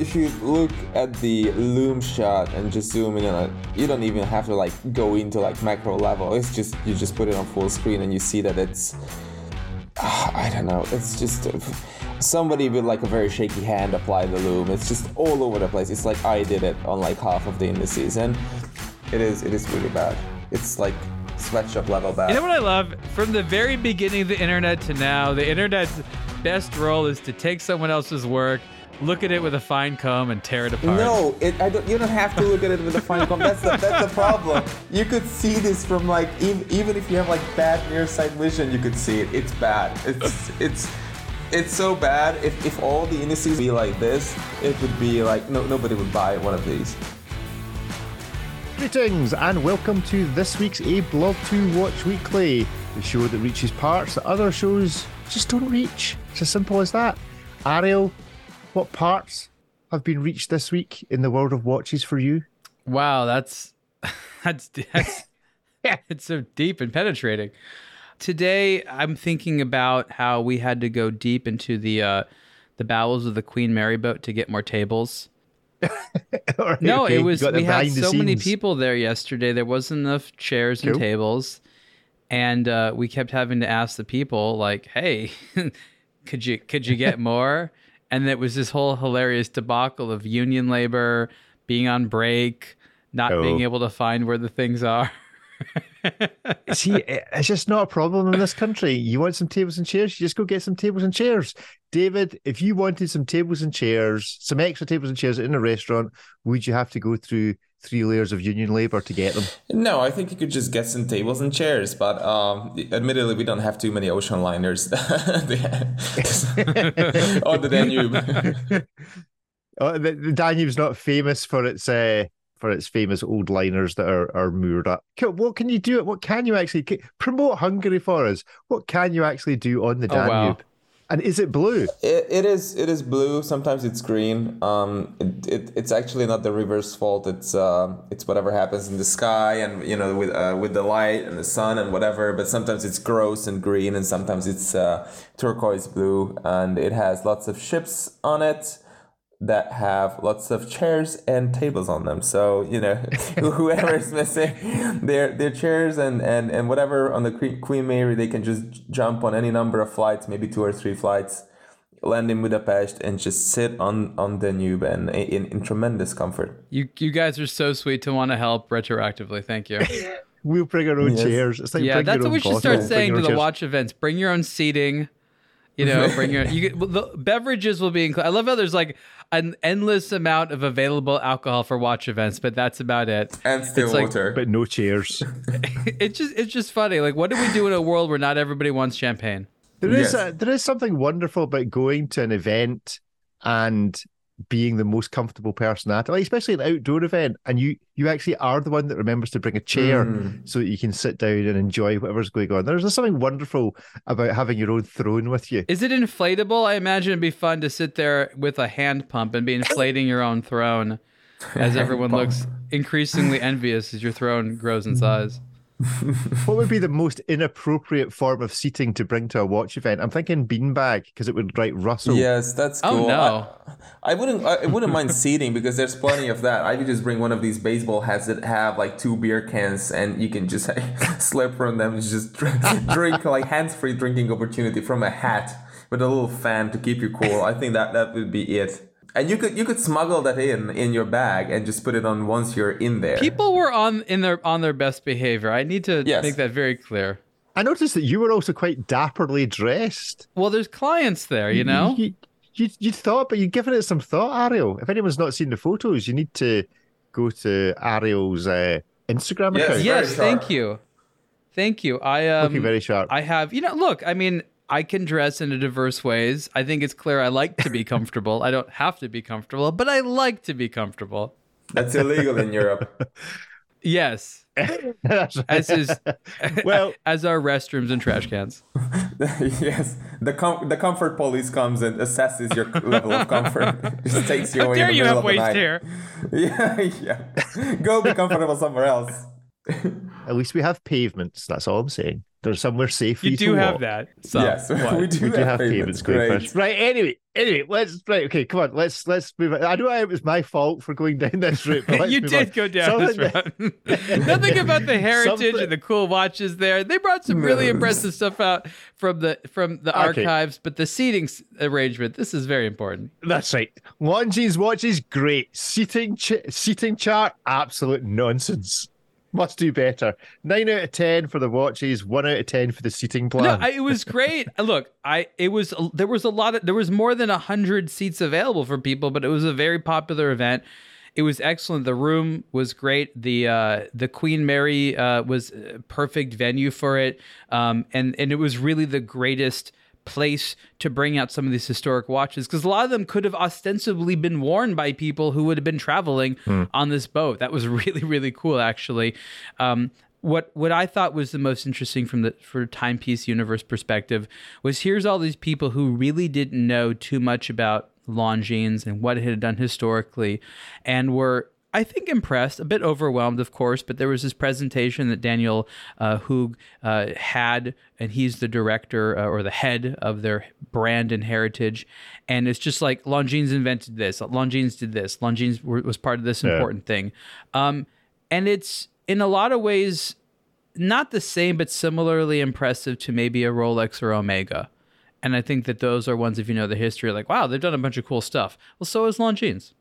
If you look at the loom shot and just zoom in on it, you don't even have to like go into like macro level. It's just you just put it on full screen and you see that it's uh, I don't know. It's just uh, somebody with like a very shaky hand applied the loom. It's just all over the place. It's like I did it on like half of the indices, and it is it is really bad. It's like sweatshop level bad. You know what I love? From the very beginning of the internet to now, the internet's best role is to take someone else's work, look at it with a fine comb, and tear it apart. No, it, I don't, you don't have to look at it with a fine comb. That's the, that's the problem. You could see this from like even, even if you have like bad near sight vision, you could see it. It's bad. It's it's it's so bad. If, if all the indices be like this, it would be like no nobody would buy one of these. Greetings and welcome to this week's A Blog to Watch Weekly, the show that reaches parts that other shows just don't reach. It's as simple as that. Ariel, what parts have been reached this week in the world of watches for you? Wow, that's that's that's it's so deep and penetrating. Today, I'm thinking about how we had to go deep into the uh, the bowels of the Queen Mary boat to get more tables. Alright, No, okay, it was we had so many people there yesterday. There wasn't enough chairs and Cool. tables, and uh, we kept having to ask the people like, "Hey, could you could you get more?" And it was this whole hilarious debacle of union labor being on break, not Oh. being able to find where the things are. See, it's just not a problem in this country. You want some tables and chairs, you just go get some tables and chairs. David, if you wanted some tables and chairs, some extra tables and chairs in a restaurant, would you have to go through three layers of union labor to get them? No, I think you could just get some tables and chairs, but um, admittedly, we don't have too many ocean liners on the Danube. Oh, the, the Danube's not famous for its uh, for its famous old liners that are, are moored up. What can you do? What can you actually ca- promote Hungary for us? What can you actually do on the Oh, wow. And is it blue? It, it is it is blue. Sometimes it's green. Um, it, it it's actually not the river's fault. It's uh, it's whatever happens in the sky and you know with uh, with the light and the sun and whatever. But sometimes it's gross and green, and sometimes it's uh, turquoise blue, and it has lots of ships on it that have lots of chairs and tables on them. So you know whoever is missing their their chairs and, and, and whatever on the Que- Queen Mary, they can just jump on any number of flights, maybe two or three flights, land in Budapest and just sit on on the Danube and in, in tremendous comfort. You you guys are so sweet to want to help retroactively. Thank you. We'll bring our own Yes. chairs. It's like yeah, bring that's your what own we should start bring saying to the chairs. watch events. Bring your own seating. You know, bring your you get the beverages will be included. I love how there's like an endless amount of available alcohol for watch events, but that's about it. And still It's like- water. but no chairs. It's just it's just funny. Like, what do we do in a world where not everybody wants champagne? There is Yes. a, there is something wonderful about going to an event and being the most comfortable person at it, like especially an outdoor event, and you you actually are the one that remembers to bring a chair Mm. so that you can sit down and enjoy whatever's going on. There's just something wonderful about having your own throne with you. Is it inflatable? I imagine it'd be fun to sit there with a hand pump and be inflating your own throne as everyone looks increasingly envious as your throne grows in size. What would be the most inappropriate form of seating to bring to a watch event? I'm thinking beanbag because it would like rustle. Yes, that's Oh, no. I, I wouldn't. I wouldn't mind seating because there's plenty of that. I could just bring one of these baseball hats that have like two beer cans, and you can just slip from them, and just drink, drink like hands-free drinking opportunity from a hat with a little fan to keep you cool. I think that that would be it. And you could you could smuggle that in in your bag and just put it on once you're in there. People were on in their on their best behavior. I need to Yes. make that very clear. I noticed that you were also quite dapperly dressed. Well, there's clients there, you know. You, you, you thought, but you've given it some thought, Ariel. If anyone's not seen the photos, you need to go to Ariel's uh, Instagram Yes, account. yeah. yes, thank you, thank you. I um, Looking very sharp. I have, you know, look, I mean, I can dress in a diverse ways. I think it's clear I like to be comfortable. I don't have to be comfortable, but I like to be comfortable. That's illegal in Europe. Yes, as is Well- as are restrooms and trash cans. yes, the com- the comfort police comes and assesses your level of comfort. Just takes you How away dare in the you middle have of the waist night. here? Yeah, yeah. Go be comfortable somewhere else. At least we have pavements. That's all I'm saying. There's somewhere safe. for You do have walk. that. So, yes, what? we do, We do have pavements. pavements going Great. first. Right. Anyway, anyway, let's right. Okay, come on. Let's let's move. On. I know it was my fault for going down this route. But you did on. go down this Something- route. Nothing about the heritage Something- and the cool watches there. They brought some really impressive stuff out from the from the Okay. archives, but the seating arrangement this is very important. That's right. Longines watches, great. Seating ch- seating chart, absolute nonsense. Must do better. Nine out of ten for the watches. One out of ten for the seating plan. No, it was great. Look, I it was there was a lot of there was more than a hundred seats available for people, but it was a very popular event. It was excellent. The room was great. The uh, the Queen Mary uh, was a perfect venue for it, um, and and it was really the greatest place to bring out some of these historic watches because a lot of them could have ostensibly been worn by people who would have been traveling on this boat. That was really really cool actually. Um, what what I thought was the most interesting from the for timepiece universe perspective was here's all these people who really didn't know too much about Longines and what it had done historically, and were I think impressed, a bit overwhelmed, of course. But there was this presentation that Daniel uh, Hoog uh, had, and he's the director uh, or the head of their brand and heritage. And it's just like Longines invented this, Longines did this, Longines were, was part of this Yeah. important thing. Um, and it's in a lot of ways not the same, but similarly impressive to maybe a Rolex or Omega. And I think that those are ones, if you know the history, like, wow, they've done a bunch of cool stuff. Well, so is Longines.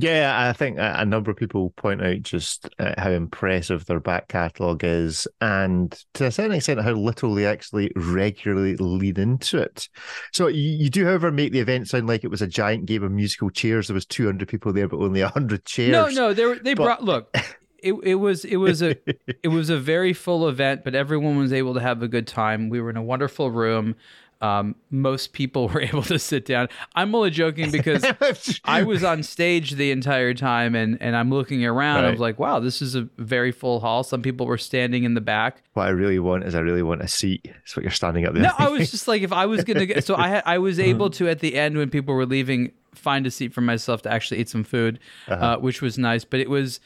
Yeah, I think a number of people point out just uh, how impressive their back catalogue is, and to a certain extent, how little they actually regularly lean into it. So you, you do, however, make the event sound like it was a giant game of musical chairs. There was 200 people there, but only 100 chairs. No, no, they were, they But- brought, look, it, it was, it was a, it was a very full event, but everyone was able to have a good time. We were in a wonderful room. Um, most people were able to sit down. I'm only joking because I was on stage the entire time and, and I'm looking around. I was like, wow, this is a very full hall. Some people were standing in the back. What I really want is I really want a seat. That's what you're standing up there. No, I was just like, if I was gonna get, so I I was Uh-huh. able to at the end when people were leaving, find a seat for myself to actually eat some food, uh Uh-huh. which was nice. But it was,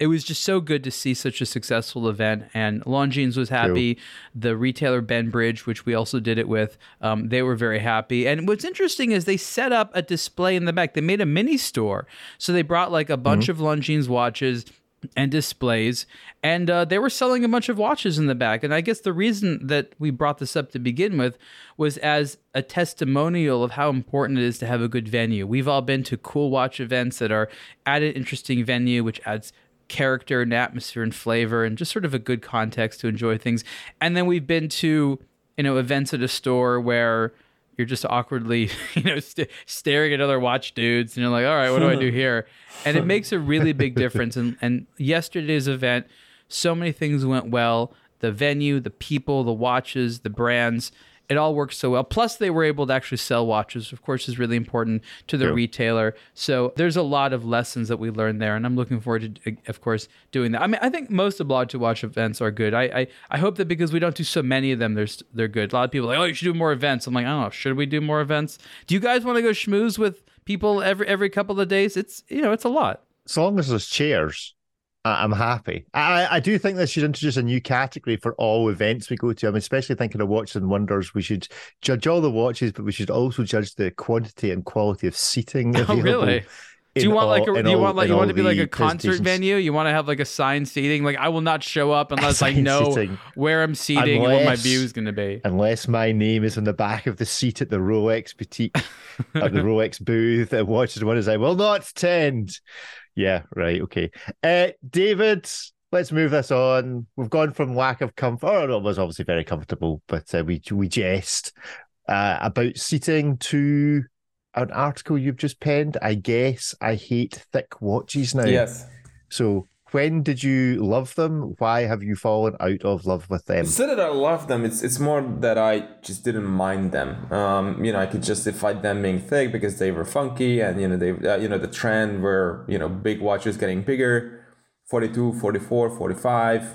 it was just so good to see such a successful event. And Longines was happy. The retailer Ben Bridge, which we also did it with, um, they were very happy. And what's interesting is they set up a display in the back. They made a mini store, so they brought like a bunch of Longines watches and displays and uh, they were selling a bunch of watches in the back and i guess the reason that we brought this up to begin with was as a testimonial of how important it is to have a good venue we've all been to cool watch events that are at an interesting venue which adds character and atmosphere and flavor and just sort of a good context to enjoy things and then we've been to you know events at a store where you're just awkwardly, you know, st- staring at other watch dudes, and you're like, all right, what do I do here? And it makes a really big difference. And and yesterday's event, so many things went well. The venue, the people, the watches, the brands, it all works so well. Plus, they were able to actually sell watches, of course, is really important to the Yeah. retailer. So there's a lot of lessons that we learned there, and I'm looking forward to, eh, of course, doing that. I mean, I think most of blog to watch events are good. I, I I hope that because we don't do so many of them, there's they're good. A lot of people are like, oh, you should do more events. I'm like, I don't know, should we do more events? Do you guys want to go schmooze with people every every couple of days? It's you know, it's a lot. as long as there's chairs, I'm happy. I, I do think they should introduce a new category for all events we go to. I'm especially thinking of Watches and Wonders. We should judge all the watches, but we should also judge the quantity and quality of seating. Oh, really? Do you want like a, do you all- want like you want to be like a concert venue? You want to have like assigned seating? Like I will not show up unless I know seating. where I'm seating and what my view is going to be. Unless my name is on the back of the seat at the Rolex boutique, at the Rolex booth at Watches and Wonders, I will not attend. Yeah, right. Okay. Uh, David, let's move this on. We've gone from lack of comfort, or it was obviously very comfortable, but uh, we we jest uh, about seating to an article you've just penned. I guess I hate thick watches now. Yes. So when did you love them? Why have you fallen out of love with them? It's not that I love them. It's it's more that I just didn't mind them. Um, you know, I could justify them being thick because they were funky, and you know they, uh, you know, the trend were you know big watches getting bigger, 42, 44, 45,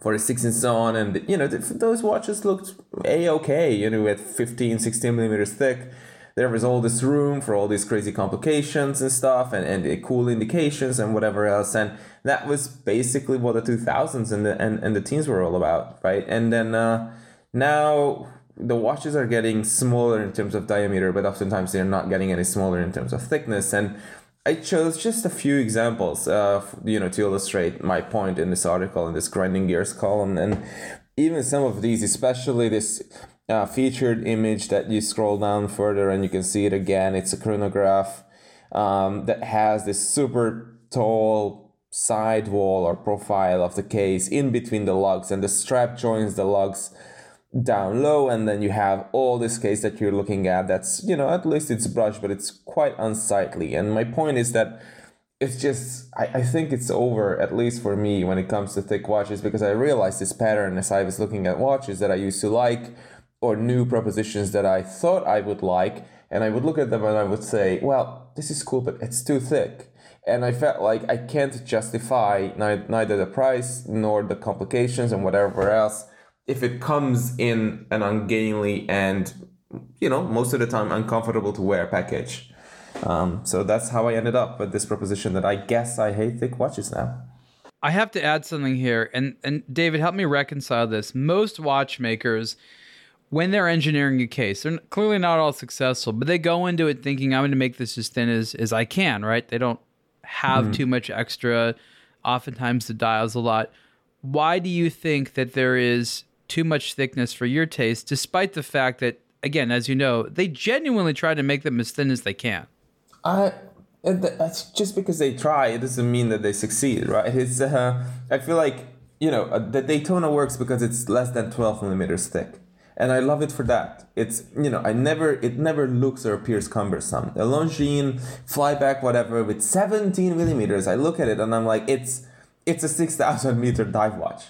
46 and so on, and you know th- those watches looked a okay. You know, at 15, 16 millimeters thick. there was all this room for all these crazy complications and stuff and, and cool indications and whatever else and that was basically what the 2000s and the and, and the teens were all about right? And then uh, now the watches are getting smaller in terms of diameter but oftentimes they're not getting any smaller in terms of thickness. And I chose just a few examples, uh, you know, to illustrate my point in this article in this grinding gears column, and even some of these, especially this uh, featured image that you scroll down further and you can see it again. It's a chronograph um, that has this super tall side wall or profile of the case in between the lugs, and the strap joins the lugs down low and then you have all this case that you're looking at that's you know at least it's brushed but it's quite unsightly. And my point is that it's just I, I think it's over at least for me when it comes to thick watches because i realized this pattern as i was looking at watches that i used to like or new propositions that i thought i would like and i would look at them and i would say well this is cool but it's too thick and i felt like i can't justify neither the price nor the complications and whatever else. If it comes in an ungainly and you know most of the time uncomfortable to wear package. Um, so that's how i ended up with this proposition that i guess i hate thick watches now. I have to add something here and and david help me reconcile this. Most watchmakers when they're engineering a case they're clearly not all successful but they go into it thinking i'm going to make this as thin as, as i can right? They don't have mm. too much extra oftentimes the dials a lot why do you think that there is too much thickness for your taste, despite the fact that, again, as you know, they genuinely try to make them as thin as they can. I. That's just because they try, it doesn't mean that they succeed, right? It's. Uh, I feel like you know uh, the Daytona works because it's less than twelve millimeters thick, and I love it for that. It's you know I never it never looks or appears cumbersome. A Longines flyback whatever with seventeen millimeters, I look at it and I'm like it's it's a six thousand meter dive watch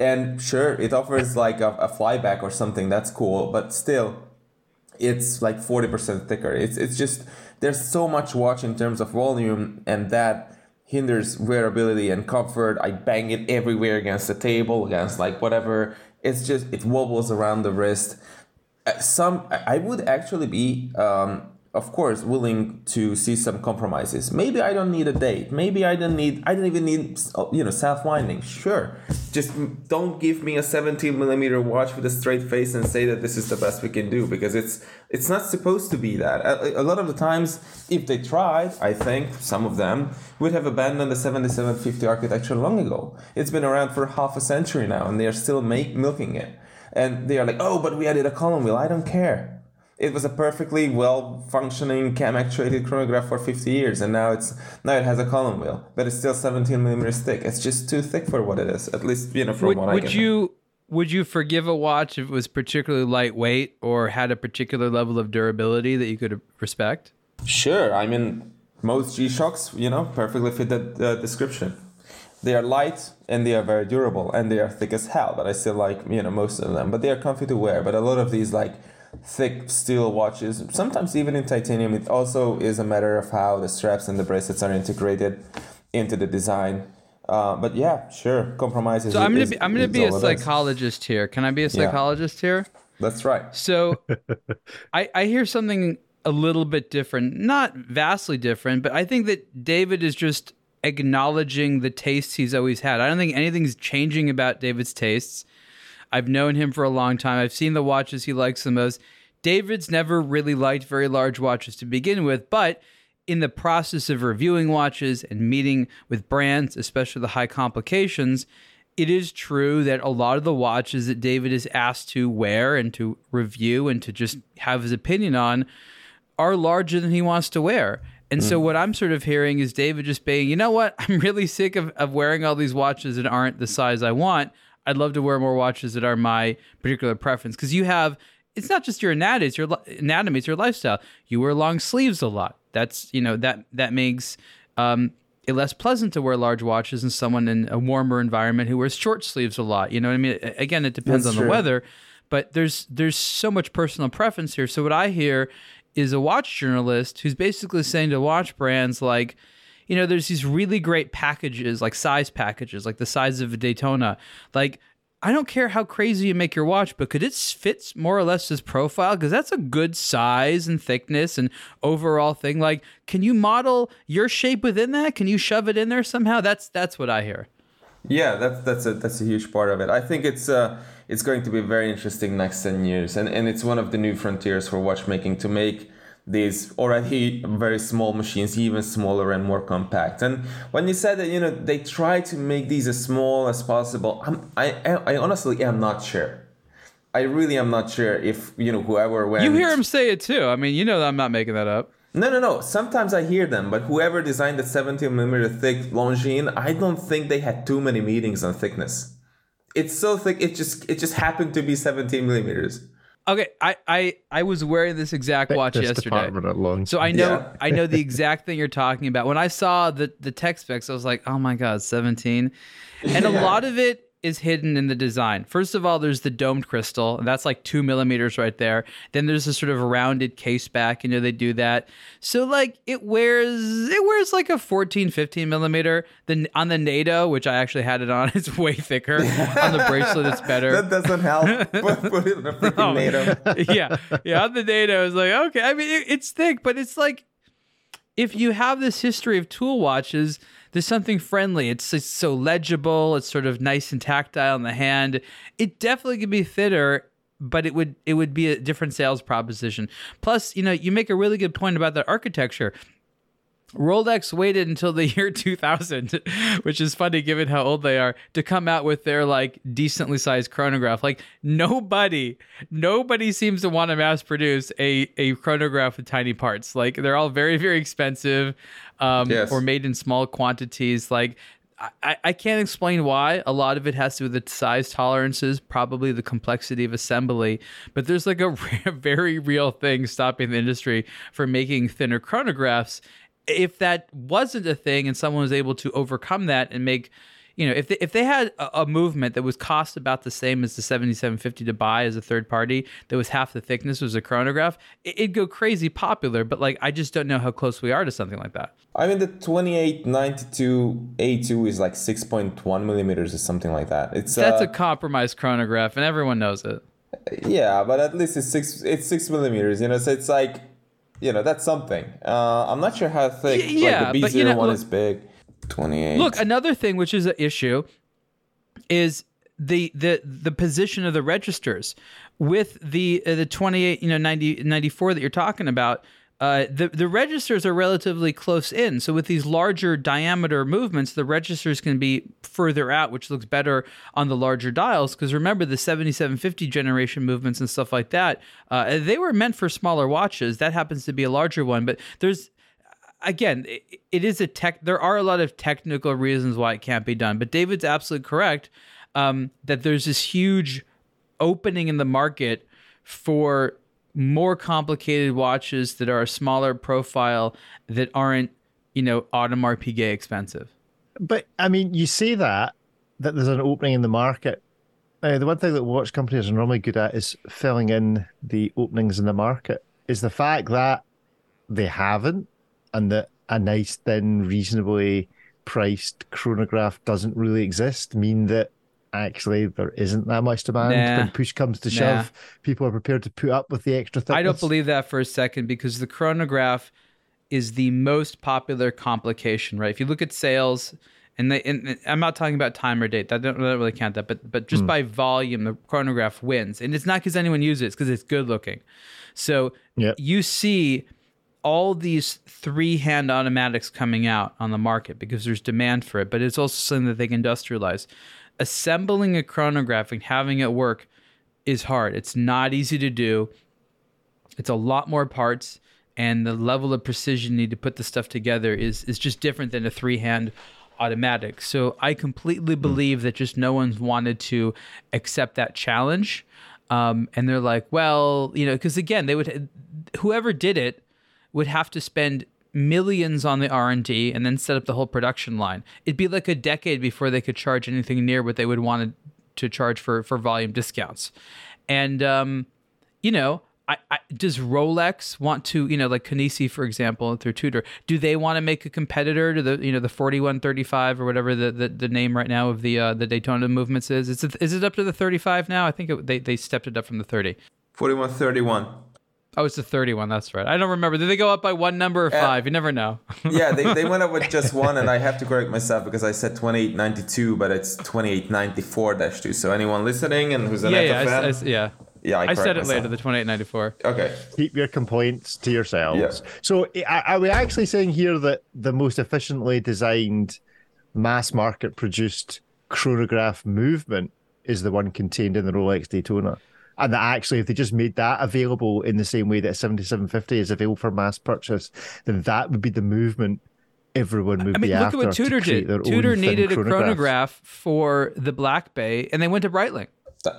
and sure it offers like a, a flyback or something that's cool but still it's like 40% thicker it's, it's just there's so much watch in terms of volume and that hinders wearability and comfort i bang it everywhere against the table against like whatever it's just it wobbles around the wrist. Uh, some i would actually be um, of course willing to see some compromises. Maybe i don't need a date. Maybe i don't need i don't even need you know self winding. Sure. Just don't give me a 17 millimeter watch with a straight face and say that this is the best we can do because it's it's not supposed to be that. A, a lot of the times if they tried i think some of them would have abandoned the 7750 architecture long ago. It's been around for half a century now and they are still make, milking it. And they are like oh but we added a column wheel. I don't care it was a perfectly well functioning cam actuated chronograph for 50 years and now it's now it has a column wheel but it's still 17 millimeters thick. It's just too thick for what it is at least you know from would, what would i would you would you forgive a watch if it was particularly lightweight or had a particular level of durability that you could respect? Sure i mean most g-shocks you know perfectly fit that uh, description. They are light and they are very durable and they are thick as hell but i still like you know most of them. But they are comfy to wear but a lot of these like thick steel watches, sometimes even in titanium. It also is a matter of how the straps and the bracelets are integrated into the design. Uh, but yeah, sure, compromises. So I'm gonna be I'm gonna be a psychologist here. Can I be a psychologist yeah. here? That's right. So I I hear something a little bit different, not vastly different, but I think that David is just acknowledging the tastes he's always had. I don't think anything's changing about David's tastes. I've known him for a long time. I've seen the watches he likes the most. David's never really liked very large watches to begin with, but in the process of reviewing watches and meeting with brands, especially the high complications, it is true that a lot of the watches that David is asked to wear and to review and to just have his opinion on are larger than he wants to wear. And mm. so what I'm sort of hearing is David just being, you know what? I'm really sick of, of wearing all these watches that aren't the size I want. I'd love to wear more watches that are my particular preference because you have it's not just your anatomy, it's your anatomy, it's your lifestyle. You wear long sleeves a lot. That's you know that that makes um, it less pleasant to wear large watches than someone in a warmer environment who wears short sleeves a lot. You know what I mean? Again, it depends That's on true. the weather, but there's there's so much personal preference here. So what I hear is a watch journalist who's basically saying to watch brands like you know, there's these really great packages, like size packages, like the size of a Daytona. Like, I don't care how crazy you make your watch, but could it fit more or less his profile? Because that's a good size and thickness and overall thing. Like, can you model your shape within that? Can you shove it in there somehow? That's that's what I hear. Yeah, that's that's a that's a huge part of it. I think it's uh it's going to be very interesting next ten years, and and it's one of the new frontiers for watchmaking to make these already very small machines even smaller and more compact. And when you said that you know they try to make these as small as possible, I'm, I I honestly am not sure. I really am not sure if you know whoever went. You hear him say it too. I mean, you know, I'm not making that up. No, no, no. Sometimes I hear them, but whoever designed the 17 millimeter thick Longines, I don't think they had too many meetings on thickness. It's so thick, it just it just happened to be 17 millimeters. Okay, I, I I was wearing this exact watch This yesterday, department so I know Yeah. I know the exact thing you're talking about. When I saw the the tech specs, I was like, oh my god, 17, and a lot of it is hidden in the design. First of all, there's the domed crystal, and that's like two millimeters right there. Then there's a sort of rounded case back. You know they do that, so like it wears it wears like a 14, 15 millimeter. Then on the NATO, which I actually had it on, it's way thicker. on the bracelet, it's better. That doesn't help. put, put it in a freaking. NATO. yeah, yeah. On the NATO, I was like, okay. I mean, it, it's thick, but it's like if you have this history of tool watches, there's something friendly. It's, it's so legible. It's sort of nice and tactile in the hand. It definitely could be thinner, but it would it would be a different sales proposition. Plus, you know, you make a really good point about the architecture. Rolex waited until the year 2000, which is funny given how old they are, to come out with their like decently sized chronograph. Like nobody, nobody seems to want to mass produce a, a chronograph with tiny parts. Like they're all very, very expensive um, Yes. or made in small quantities. Like I, I can't explain why. A lot of it has to do with the size tolerances, probably the complexity of assembly. But there's like a very real thing stopping the industry from making thinner chronographs. If that wasn't a thing and someone was able to overcome that and make, you know, if they, if they had a, a movement that was cost about the same as the 7750 to buy as a third party, that was half the thickness was a chronograph, it, it'd go crazy popular. But like, I just don't know how close we are to something like that. I mean, the 2892 A2 is like 6.1 millimeters or something like that. It's That's uh, a compromised chronograph, and everyone knows it. yeah, but at least it's six. It's six millimeters. You know, so it's like, you know, that's something. Uh, I'm not sure how thick. Yeah, like the but B01 you know, look- is big. 28. Look, another thing which is an issue is the the the position of the registers with the uh, the 28 you know 90 94 that you're talking about uh, the the registers are relatively close in. So with these larger diameter movements, the registers can be further out, which looks better on the larger dials. Because remember the 7750 generation movements and stuff like that, uh, they were meant for smaller watches. That happens to be a larger one, but there's again, it, is a tech. There are a lot of technical reasons why it can't be done, but David's absolutely correct um, that there's this huge opening in the market for more complicated watches that are a smaller profile that aren't, you know, Audemars Piguet expensive. But I mean, you see that that there's an opening in the market. Uh, the one thing that watch companies are normally good at is filling in the openings in the market. Is the fact that they haven't, and that a nice, thin, reasonably priced chronograph doesn't really exist, mean that actually there isn't that much demand. Nah. when push comes to Nah. shove, people are prepared to put up with the extra thickness. I don't believe that for a second because the chronograph is the most popular complication, right? If you look at sales, and, they, and I'm not talking about time or date. That don't, really count that, but but just hmm. by volume, the chronograph wins, and it's not because anyone uses it; it's because it's good looking. So Yep. you see all these three hand automatics coming out on the market because there's demand for it, but it's also something that they can industrialize. Assembling a chronograph and having it work is hard. It's not easy to do. It's a lot more parts, and the level of precision you need to put the stuff together is is just different than a three hand automatic. So I completely believe that just no one's wanted to accept that challenge. Um, and they're like, well, you know, because again, they would, whoever did it would have to spend millions on the R&D and then set up the whole production line. It'd be like a decade before they could charge anything near what they would want to charge for for volume discounts. And um, you know, I, I, does Rolex want to, you know, like Kenissi, for example, through Tudor, do they want to make a competitor to the, you know, the 4135 or whatever the, the, the name right now of the uh, the Daytona movements is? Is it, is it up to the 35 now? I think it, they, they stepped it up from the 30. 4131. Oh, it's the 31. That's right. I don't remember. Did they go up by one number or five? You never know. yeah, they, they went up with just one, and I have to correct myself because I said 2892, but it's 2894 2. So anyone listening and who's an yeah, ETA yeah, fan, I, I, yeah. yeah, I, I said it correct later, the 2894. Okay. Keep your complaints to yourselves. Yeah. So, are are we actually saying here that the most efficiently designed, mass market produced chronograph movement is the one contained in the Rolex Daytona? And that actually, if they just made that available in the same way that 7750 is available for mass purchase, then that would be the movement everyone would I mean, be look after. at what Tudor did. Tudor needed a chronograph for the Black Bay, and they went to Breitling.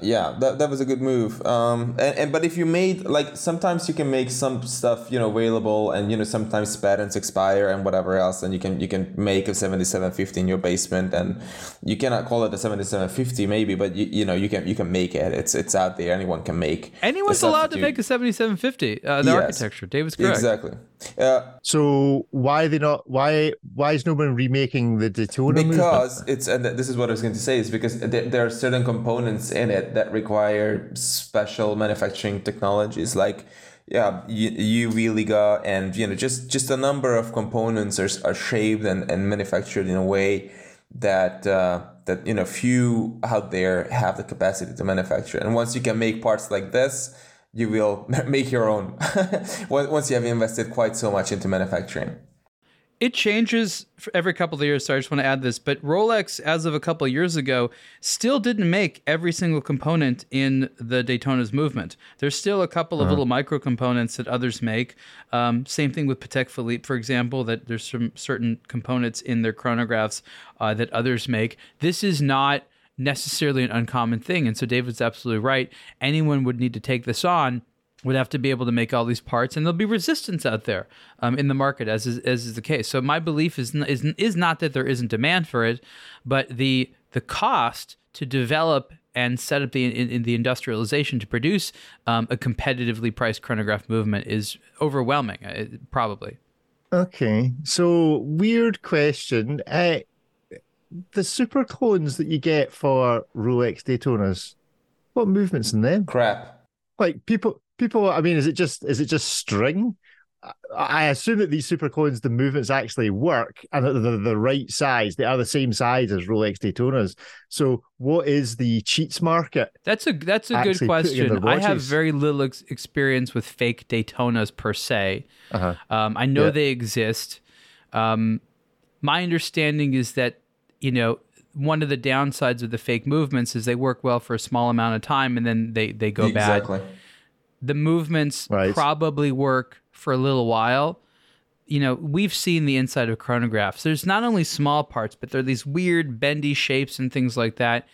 Yeah, that, that was a good move. Um, and, and but if you made like sometimes you can make some stuff you know available, and you know sometimes patents expire and whatever else, and you can you can make a seventy seven fifty in your basement, and you cannot call it a seventy seven fifty maybe, but you, you know you can you can make it. It's it's out there. Anyone can make. Anyone's allowed to make a 7750. Uh, the Yes. architecture. David's correct. Exactly. Uh, So why they not? Why why is no one remaking the Daytona movement? because it's and this is what I was going to say is because there, there are certain components in it that require special manufacturing technologies like yeah UV Liga and you know just just a number of components are, are shaped and, and manufactured in a way that uh, that you know few out there have the capacity to manufacture and once you can make parts like this you will make your own Once- once you have invested quite so much into manufacturing It changes every couple of years. So I just want to add this, but Rolex, as of a couple of years ago, still didn't make every single component in the Daytona's movement. There's still a couple of little micro components that others make. Um, same thing with Patek Philippe, for example, that there's some certain components in their chronographs uh, that others make. This is not necessarily an uncommon thing. And so David's absolutely right. Anyone would need to take this on would have to be able to make all these parts, and there'll be resistance out there um, in the market, as is, as is the case. So my belief is, is is not that there isn't demand for it, but the the cost to develop and set up the in, in the industrialization to produce um, a competitively priced chronograph movement is overwhelming, uh, probably. Okay, so weird question. The super clones that you get for Rolex Daytonas, what movements in them? crap Like people, people. I mean, is it just is it just string? I- I assume that these super clones, the movements actually work and that they're the right size. They are the same size as Rolex Daytonas. So, what is the cheats market? That's a that's a good question. I have very little ex- experience with fake Daytonas per se. Uh-huh. Um, I know Yeah. they exist. Um, my understanding is that you know one of the downsides of the fake movements is they work well for a small amount of time and then they they go bad. exactly The movements Right. probably work for a little while. You know, we've seen the inside of chronographs. There's not only small parts, but there are these weird bendy shapes and things like that.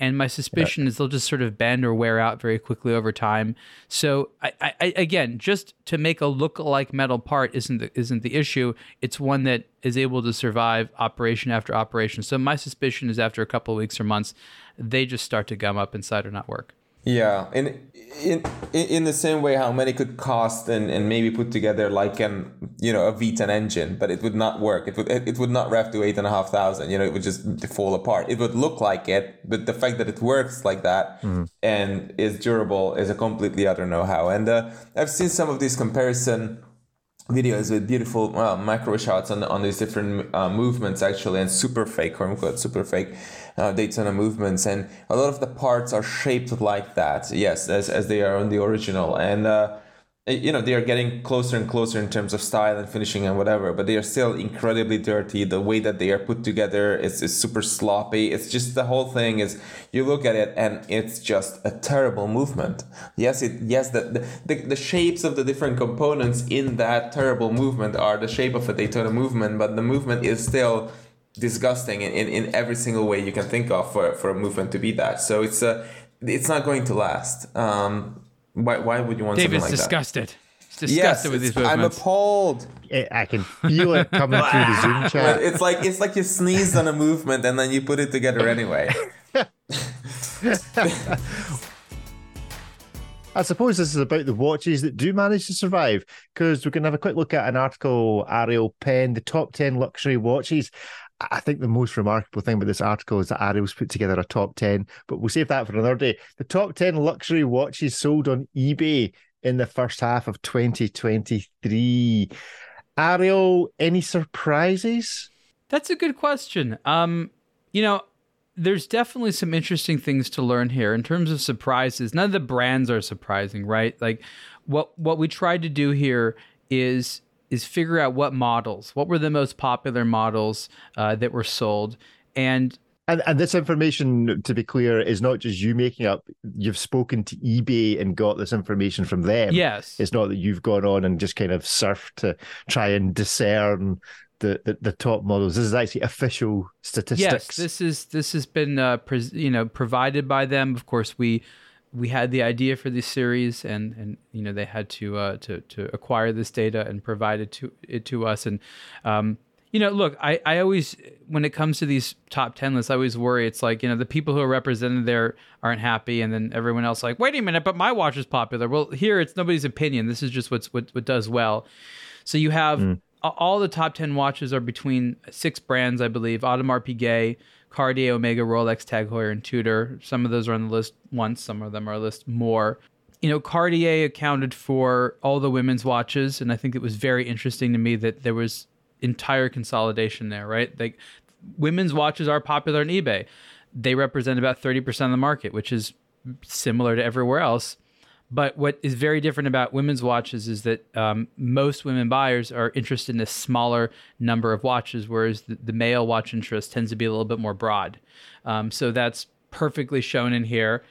And my suspicion is they'll just sort of bend or wear out very quickly over time. So, I, I, again, just to make a look-alike metal part isn't the, isn't the issue. It's one that is able to survive operation after operation. So, my suspicion is after a couple weeks or months, they just start to gum up inside or not work. Yeah, in in in the same way, how many could cost and, and maybe put together like an you know a V10 engine, but it would not work. It would it would not rev to eight and a half thousand. You know, it would just fall apart. It would look like it, but the fact that it works like that and is durable is a completely other know-how. And uh, I've seen some of these comparison videos with beautiful uh, macro shots on on these different uh, movements actually and super fake quote unquote super fake uh, Daytona movements and a lot of the parts are shaped like that yes as, as they are on the original. And uh, you know they are getting closer and closer in terms of style and finishing and whatever but they are still incredibly dirty. The way that they are put together is, is super sloppy. It's just the whole thing is you look at it and it's just a terrible movement. Yes it yes the, the, the, the shapes of the different components in that terrible movement are the shape of a daytona movement but the movement is still disgusting in, in, in every single way you can think of for, for a movement to be that so it's a it's not going to last um why, why would you want David's something like disgusted. He's that yes disgusted with these it's- i'm appalled I I can feel it coming through the Zoom But chat. it's like it's like you sneezed on a movement and then you put it together anyway I suppose this is about the watches that do manage to survive because we can have a quick look at an article, Ariel Pen, the top 10 luxury watches. I think the most remarkable thing about this article is that Ariel's put together a top 10, but we'll save that for another day. The top 10 luxury watches sold on eBay in the first half of 2023. Ariel, any surprises? That's a good question. Um, you know, there's definitely some interesting things to learn here in terms of surprises. None of the brands are surprising, right? Like what what we tried to do here is is figure out what models, what were the most popular models uh, that were sold, and and, and this information, to be clear, is not just you making up. You've spoken to eBay and got this information from them. Yes. It's not that you've gone on and just kind of surfed to try and discern the, the, the top models. This is actually official statistics. Yes, this is this has been uh, you know provided by them. Of course, we we had the idea for this series, and and you know they had to uh, to to acquire this data and provide it to it to us. And um, you know, look, I I always when it comes to these top ten lists, I always worry. It's like you know the people who are represented there aren't happy, and then everyone else like, wait a minute, but my watch is popular. Well, here it's nobody's opinion. This is just what's what what does well. So you have mm. all the top ten watches are between six brands, I believe: Audemars Piguet. Cartier, Omega, Rolex, Tag Heuer, and Tudor. Some of those are on the list once, some of them are on the list more. You know, Cartier accounted for all the women's watches, and I think it was very interesting to me that there was entire consolidation there, right? Like women's watches are popular on eBay. They represent about 30% of the market, which is similar to everywhere else. But what is very different about women's watches is that um, most women buyers are interested in a smaller number of watches, whereas the, the male watch interest tends to be a little bit more broad. Um, so that's perfectly shown in here.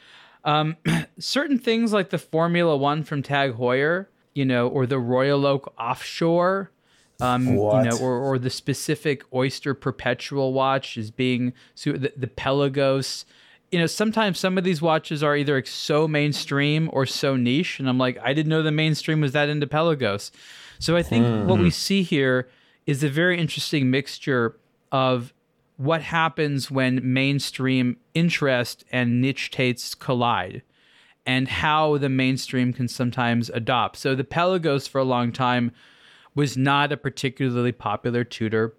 Um, certain things like the Formula One from Tag Heuer, you know, or the Royal Oak Offshore, um, you know, or, or the specific Oyster Perpetual watch is being the, the Pelagos you know, sometimes some of these watches are either so mainstream or so niche, and I'm like, I didn't know the mainstream was that into Pelagos. So I think mm-hmm. what we see here is a very interesting mixture of what happens when mainstream interest and niche tastes collide and how the mainstream can sometimes adopt. So the Pelagos for a long time was not a particularly popular Tudor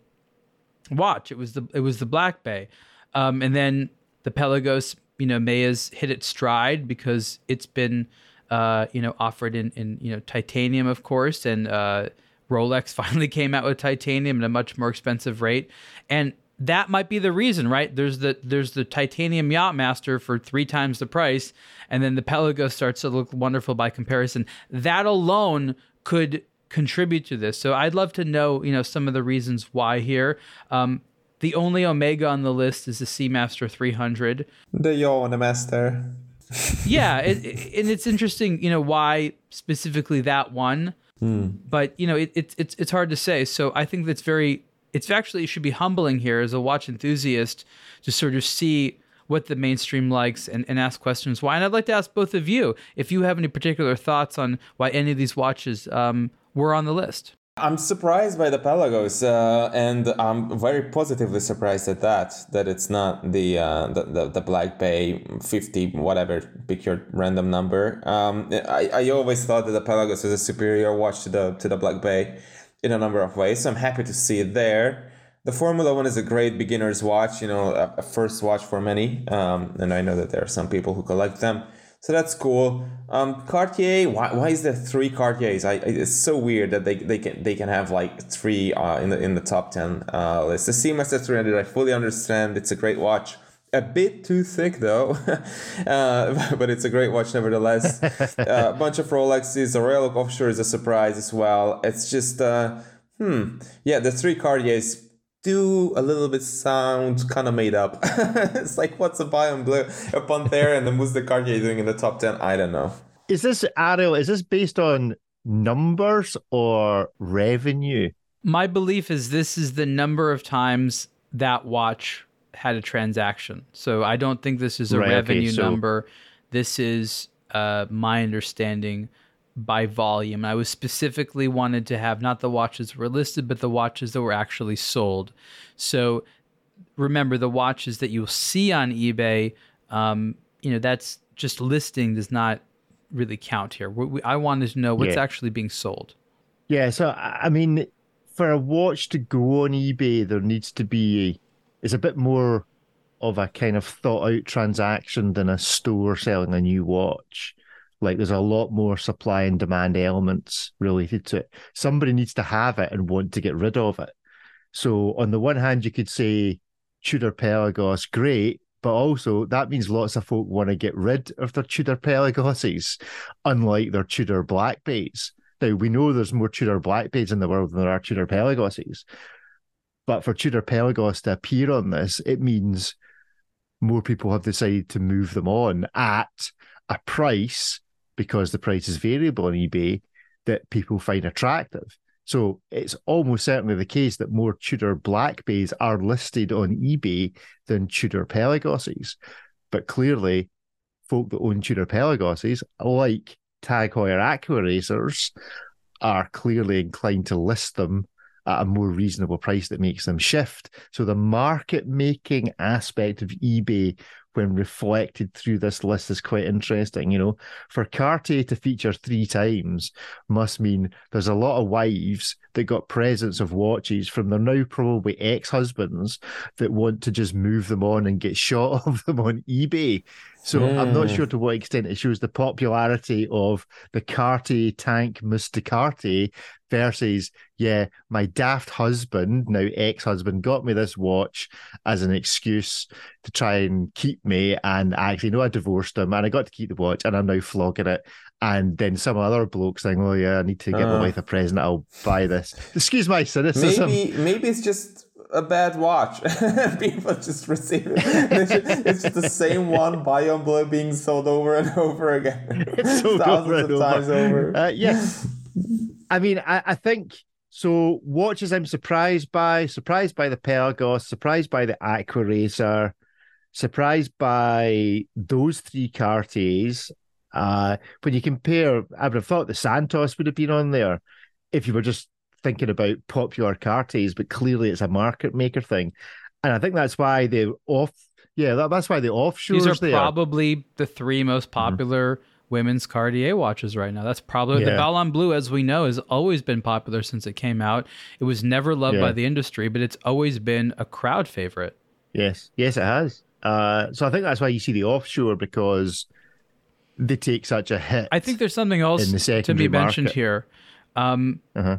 watch. It was the it was the Black Bay. Um, and then the Pelagos, you know, may has hit its stride because it's been, uh, you know, offered in, in, you know, titanium, of course, and uh, Rolex finally came out with titanium at a much more expensive rate, and that might be the reason, right? There's the there's the titanium Yachtmaster for three times the price, and then the Pelagos starts to look wonderful by comparison. That alone could contribute to this. So I'd love to know, you know, some of the reasons why here. Um, the only Omega on the list is the Seamaster 300. The Yachtmaster. yeah, it, it, and it's interesting, you know, why specifically that one. Hmm. But you know, it, it, it's it's hard to say. So I think that's very. It's actually it should be humbling here as a watch enthusiast to sort of see what the mainstream likes and, and ask questions why. And I'd like to ask both of you if you have any particular thoughts on why any of these watches um, were on the list. I'm surprised by the Pelagos, uh, and I'm very positively surprised at that. That it's not the uh, the, the, the Black Bay fifty whatever. Pick your random number. Um, I, I always thought that the Pelagos is a superior watch to the to the Black Bay in a number of ways. So I'm happy to see it there. The Formula One is a great beginner's watch. You know, a, a first watch for many. Um, and I know that there are some people who collect them. So that's cool. Um, Cartier, why, why is there three Cartiers? I, it's so weird that they, they can they can have like three uh, in the in the top ten uh, list. The Seamaster 300, I fully understand. It's a great watch. A bit too thick though, uh, but it's a great watch nevertheless. Uh, a bunch of Rolexes. The Royal Oak Offshore is a surprise as well. It's just, uh, hmm, yeah, the three Cartiers do a little bit sound kind of made up. it's like what's a Ballon Bleu, a Panthère, and the Must you're doing in the top ten? I don't know. Is this Ariel? Is this based on numbers or revenue? My belief is this is the number of times that watch had a transaction. So I don't think this is a right, revenue okay, so... number. This is uh, my understanding by volume. I was specifically wanted to have not the watches were listed, but the watches that were actually sold. So remember, the watches that you'll see on eBay, um, you know, that's just listing does not really count here? We, we, I wanted to know what's Yeah. actually being sold. Yeah, so I I mean, for a watch to go on eBay, there needs to be it's a bit more of a kind of thought out transaction than a store selling a new watch. Like there's a lot more supply and demand elements related to it. Somebody needs to have it and want to get rid of it. So on the one hand, you could say Tudor Pelagos, great, but also that means lots of folk want to get rid of their Tudor Pelagoses, unlike their Tudor Black Bays. Now we know there's more Tudor Black Bays in the world than there are Tudor Pelagoses. But for Tudor Pelagos to appear on this, it means more people have decided to move them on at a price because the price is variable on eBay that people find attractive. So it's almost certainly the case that more Tudor Black Bays are listed on eBay than Tudor Pelagoses. But clearly, folk that own Tudor Pelagoses, like Tag Heuer Aqua Racers, are clearly inclined to list them at a more reasonable price that makes them shift. So the market making aspect of eBay when reflected through this list is quite interesting. You know, for Cartier to feature three times must mean there's a lot of wives that got presents of watches from their now probably ex-husbands that want to just move them on and get shot of them on eBay. So I'm not sure to what extent it shows the popularity of the Cartier tank Must de Cartier versus, yeah, my daft husband, now ex-husband, got me this watch as an excuse to try and keep me. And I actually, no, I divorced him and I got to keep the watch and I'm now flogging it. And then some other bloke saying, "Oh yeah, I need to get my Uh. wife a present. I'll buy this." Excuse my cynicism. Maybe maybe it's just a bad watch. People just receive it. It's just, it's just the same one Ballon Bleu being sold over and over again. It's sold Thousands over of times over. Uh, yeah, I mean, I, I think so. Watches I'm surprised by, surprised by the Pelagos, surprised by the Aqua Racer, surprised by those three Cartiers. Uh, when you compare, I would have thought the Santos would have been on there if you were just thinking about popular Cartiers, but clearly it's a market maker thing, and I think that's why the off. Yeah, that, that's why the offshores These are there. Mm-hmm. probably the three most popular women's Cartier watches right now. That's probably the Yeah. Ballon Bleu, as we know, has always been popular since it came out. It was never loved Yeah. by the industry, but it's always been a crowd favorite. Yes, yes, it has. Uh, so I think that's why you see the offshore because they take such a hit. I think there's something else the to be mentioned market. here. Um, Uh-huh.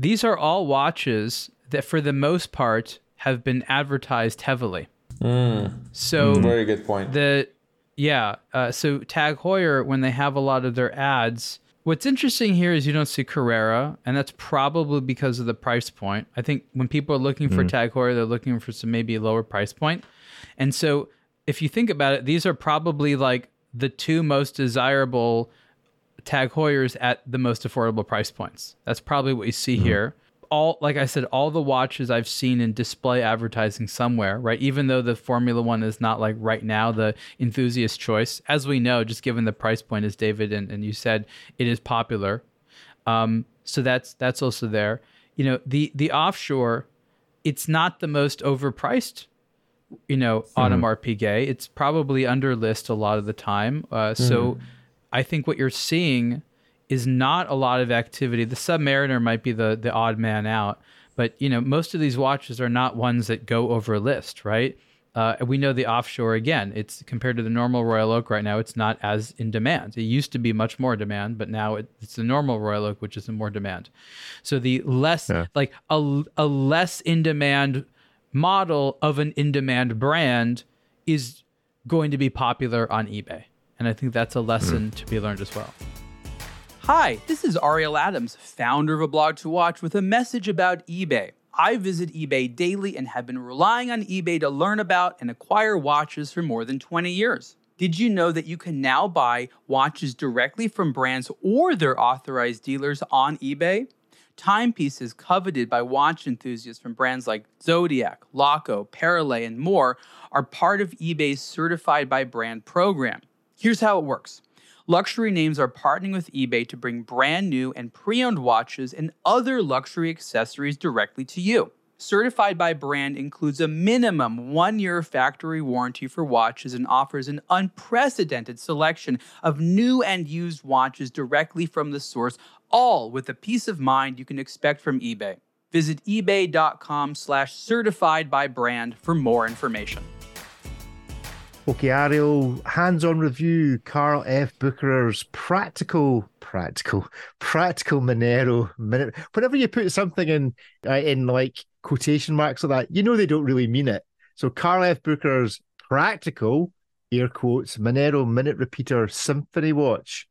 These are all watches that, for the most part, have been advertised heavily. Hmm. So hmm. Very good point. the yeah uh, so tag heuer when they have a lot of their ads what's interesting here is you don't see carrera and that's probably because of the price point. I think when people are looking for hmm. tag heuer they're looking for some maybe lower price point. And so if you think about it these are probably like the two most desirable tag heuers at the most affordable price points that's probably what you see here all like I said, all the watches I've seen in display advertising somewhere, right? Even though the Formula One is not like right now the enthusiast choice, as we know, just given the price point, as David and, and you said, it is popular. Um, so that's that's also there. You know, the the offshore, it's not the most overpriced, you know, Audemars Piguet. It's probably under list a lot of the time. Uh, So I think what you're seeing is not a lot of activity. The Submariner might be the the odd man out, but you know most of these watches are not ones that go over a list, right? Uh, and we know the offshore again. It's compared to the normal Royal Oak right now. It's not as in demand. It used to be much more demand, but now it, it's the normal Royal Oak which is in more demand. So the less Yeah. like a a less in demand model of an in demand brand is going to be popular on eBay, and I think that's a lesson mm. to be learned as well. Hi, this is Ariel Adams, founder of A Blog to Watch, with a message about eBay. I visit eBay daily and have been relying on eBay to learn about and acquire watches for more than 20 years. Did you know that you can now buy watches directly from brands or their authorized dealers on eBay? Timepieces coveted by watch enthusiasts from brands like Zodiac, Laco, Parallel, and more are part of eBay's Certified by Brand program. Here's how it works. Luxury names are partnering with eBay to bring brand new and pre owned watches and other luxury accessories directly to you. Certified by Brand includes a minimum one year factory warranty for watches and offers an unprecedented selection of new and used watches directly from the source, all with the peace of mind you can expect from eBay. Visit ebay.com slash certified by brand for more information. Okay, Ariel, hands-on review, Carl F. Bucherer's practical, practical, practical Manero minute. Whenever you put something in, uh, in like quotation marks like that, you know they don't really mean it. So Carl F. Bucherer's practical, air quotes, Manero minute repeater symphony watch.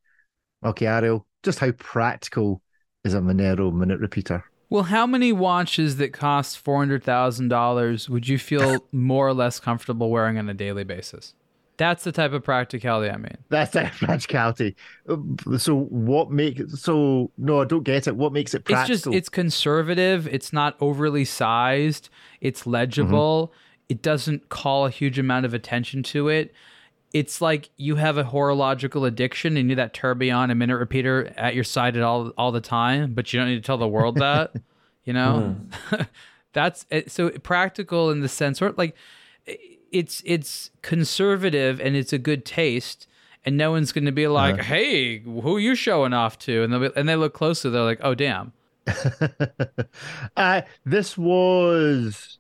Okay, Ariel, just how practical is a Manero minute repeater? Well, how many watches that cost four hundred thousand dollars would you feel more or less comfortable wearing on a daily basis? That's the type of practicality I mean. That's the practicality. So what makes so no, I don't get it. What makes it practical? It's just it's conservative. It's not overly sized. It's legible. Mm-hmm. It doesn't call a huge amount of attention to it. It's like you have a horological addiction and you need that tourbillon, a minute repeater at your side at all all the time, but you don't need to tell the world that. you know, mm. that's so practical in the sense, or like it's it's conservative and it's a good taste and no one's going to be like, uh-huh. "Hey, who are you showing off to?" And they and they look closer, they're like, "Oh, damn." uh, this was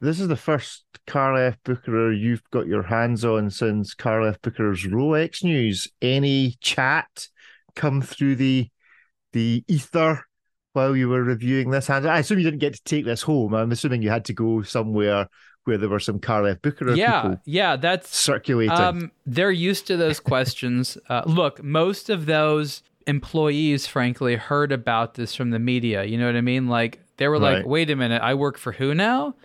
this is the first Carl F. Bucherer you've got your hands on since Carl F. Bucherer's Rolex news. Any chat come through the the ether while you were reviewing this? And I assume you didn't get to take this home. I'm assuming you had to go somewhere where there were some Carl F. Bucherer yeah, yeah, that's circulating. Um, they're used to those questions. uh, look, most of those employees, frankly, heard about this from the media. You know what I mean? Like they were right. like, "Wait a minute, I work for who now?"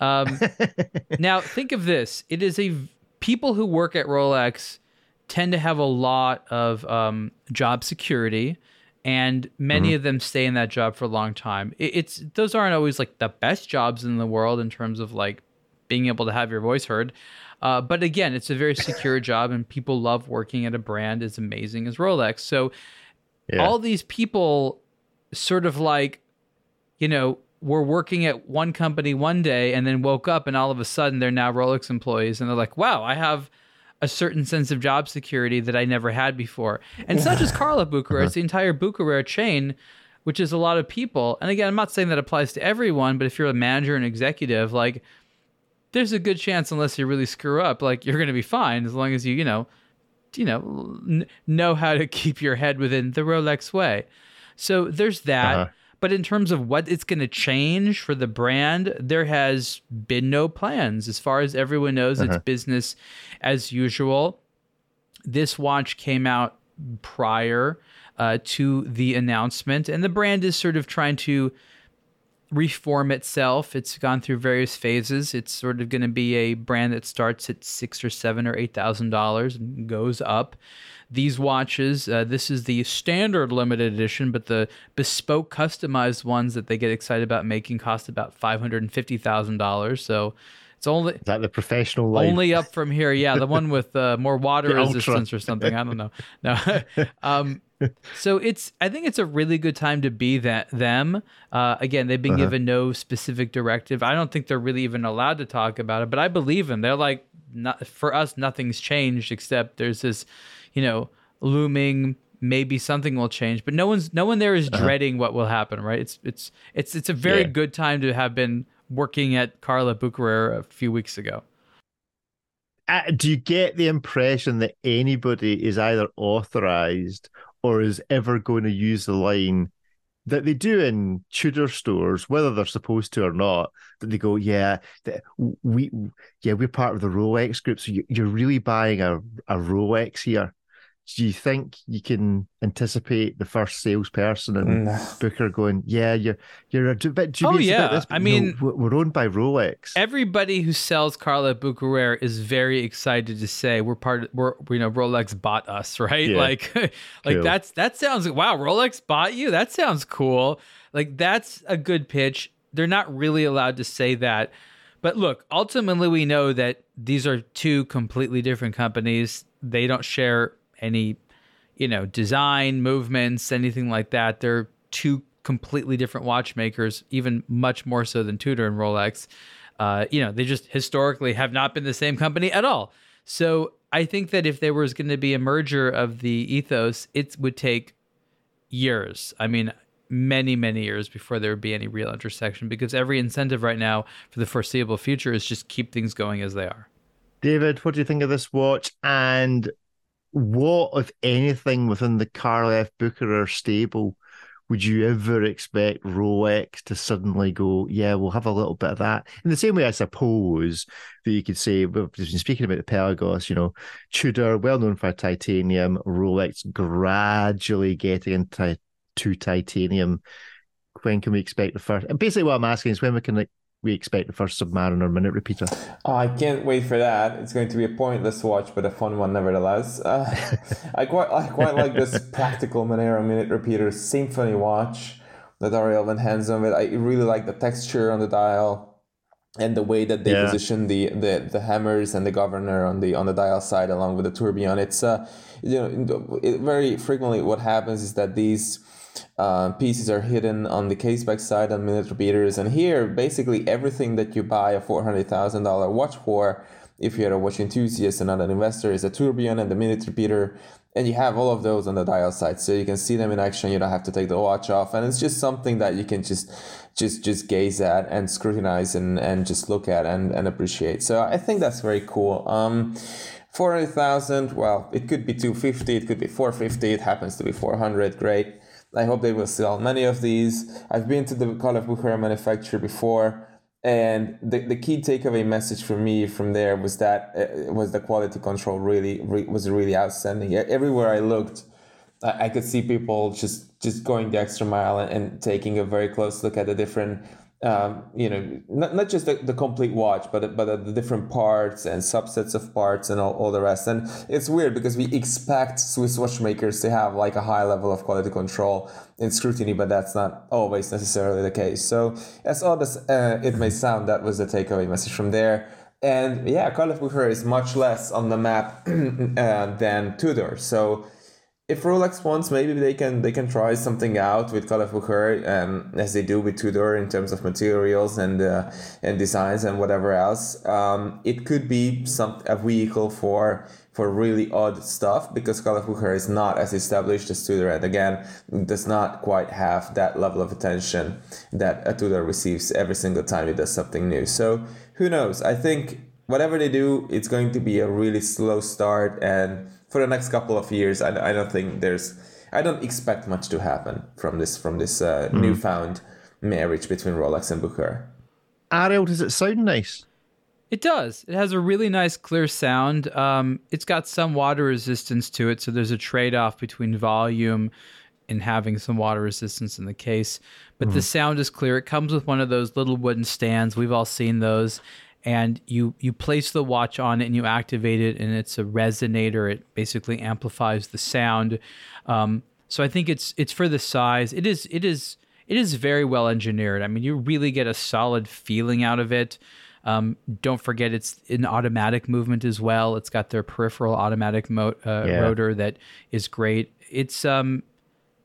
Um, now think of this: it is a people who work at Rolex tend to have a lot of um, job security and many mm-hmm. of them stay in that job for a long time. It, it's those aren't always like the best jobs in the world in terms of like being able to have your voice heard. Uh, but again, it's a very secure job, and people love working at a brand as amazing as Rolex. So yeah. all these people sort of like, you know, were working at one company one day and then woke up and all of a sudden they're now Rolex employees and they're like, wow, I have a certain sense of job security that I never had before. And it's not just Carla Bucherer, it's the entire Bucherer chain, which is a lot of people. And again, I'm not saying that applies to everyone, but if you're a manager and executive, like there's a good chance unless you really screw up, like you're going to be fine as long as you, you know, you know, n- know how to keep your head within the Rolex way. So there's that. Uh-huh. But in terms of what it's going to change for the brand, there has been no plans. As far as everyone knows, uh-huh. it's business as usual. This watch came out prior uh, to the announcement, and the brand is sort of trying to reform itself. It's gone through various phases. It's sort of going to be a brand that starts at six or seven or eight thousand dollars and goes up. These watches, uh, this is the standard limited edition, but the bespoke, customized ones that they get excited about making cost about five hundred and fifty thousand dollars. So it's only is that the professional life? only up from here. Yeah, the one with uh, more water resistance or something. I don't know. No, um, so it's I think it's a really good time to be that them. Uh, again, they've been uh-huh. given no specific directive. I don't think they're really even allowed to talk about it, but I believe them. They're like, not, for us, nothing's changed except there's this, you know, looming. Maybe something will change, but no one's no one there is uh-huh. dreading what will happen. Right? It's it's it's it's a very yeah. good time to have been working at Carla Bucherer a few weeks ago. Uh, do you get the impression that anybody is either authorized or is ever going to use the line that they do in Tudor stores, whether they're supposed to or not, that they go, yeah, we, yeah, we're part of the Rolex group, so you're really buying a, a Rolex here do you think you can anticipate the first salesperson and Booker going, "Yeah, you're you're a bit oh, dubious oh, yeah. about this"? I mean, no, we're owned by Rolex. Everybody who sells Carla Bucherer is very excited to say we're part. Of, we're you know Rolex bought us, right? Yeah. Like, like cool. that's that sounds wow. Rolex bought you. That sounds cool. Like that's a good pitch. They're not really allowed to say that. But look, ultimately, we know that these are two completely different companies. They don't share any, you know, design movements, anything like that. They're two completely different watchmakers, even much more so than Tudor and Rolex. Uh, you know, they just historically have not been the same company at all. So I think that if there was going to be a merger of the ethos, it would take years. I mean, many, many years before there would be any real intersection because every incentive right now for the foreseeable future is just keep things going as they are. David, what do you think of this watch? And what, if anything, within the Carl F. Bucherer stable would you ever expect Rolex to suddenly go, yeah, we'll have a little bit of that? In the same way, I suppose that you could say, we've been speaking about the Pelagos, you know, Tudor, well known for titanium, Rolex gradually getting into to titanium. When can we expect the first? And basically, what I'm asking is when we can like, we expect the first Submariner minute repeater. Oh, I can't wait for that. It's going to be a pointless watch, but a fun one nevertheless. Uh, I quite I quite like this practical Manero minute repeater symphony watch that Ariel Van Hands on it. I really like the texture on the dial and the way that they yeah. position the, the the hammers and the governor on the on the dial side along with the tourbillon. It's uh you know it, very frequently what happens is that these uh, pieces are hidden on the caseback side on minute repeaters. And here, basically everything that you buy a $400,000 watch for, if you're a watch enthusiast and not an investor, is a tourbillon and the minute repeater. And you have all of those on the dial side, so you can see them in action. You don't have to take the watch off, and it's just something that you can just, just, just gaze at and scrutinize and, and just look at and, and appreciate. So I think that's very cool. Um, 400,000, well, it could be 250, it could be 450, it happens to be 400, great. I hope they will sell many of these. I've been to the Carl F. Bucherer manufacturer before, and the, the key takeaway message for me from there was that uh, was the quality control really re, was really outstanding. Everywhere I looked, I, I could see people just just going the extra mile and, and taking a very close look at the different um, you know, not, not just the, the complete watch, but but the different parts and subsets of parts and all, all the rest. And it's weird because we expect Swiss watchmakers to have like a high level of quality control and scrutiny, but that's not always necessarily the case. So as odd as uh, it may sound, that was the takeaway message from there. And yeah, Carl F. Is much less on the map uh, than Tudor. So if Rolex wants, maybe they can they can try something out with Carl F. Um, as they do with Tudor in terms of materials and uh, and designs and whatever else. Um, it could be some a vehicle for for really odd stuff because F. Is not as established as Tudor, and again, does not quite have that level of attention that a Tudor receives every single time it does something new. So who knows? I think whatever they do, it's going to be a really slow start and for the next couple of years, I, I don't think there's, I don't expect much to happen from this from this uh, mm. newfound marriage between Rolex and Bucherer. Ariel, does it sound nice? It does. It has a really nice, clear sound. Um, it's got some water resistance to it, so there's a trade-off between volume and having some water resistance in the case. But mm the sound is clear. It comes with one of those little wooden stands. We've all seen those, and you you place the watch on it and you activate it and it's a resonator. It basically amplifies the sound. Um, so i think it's it's for the size. It is it is it is very well engineered. I mean you really get a solid feeling out of it. Um, don't forget it's an automatic movement as well. It's got their peripheral automatic mo- uh, yeah. rotor that is great. It's um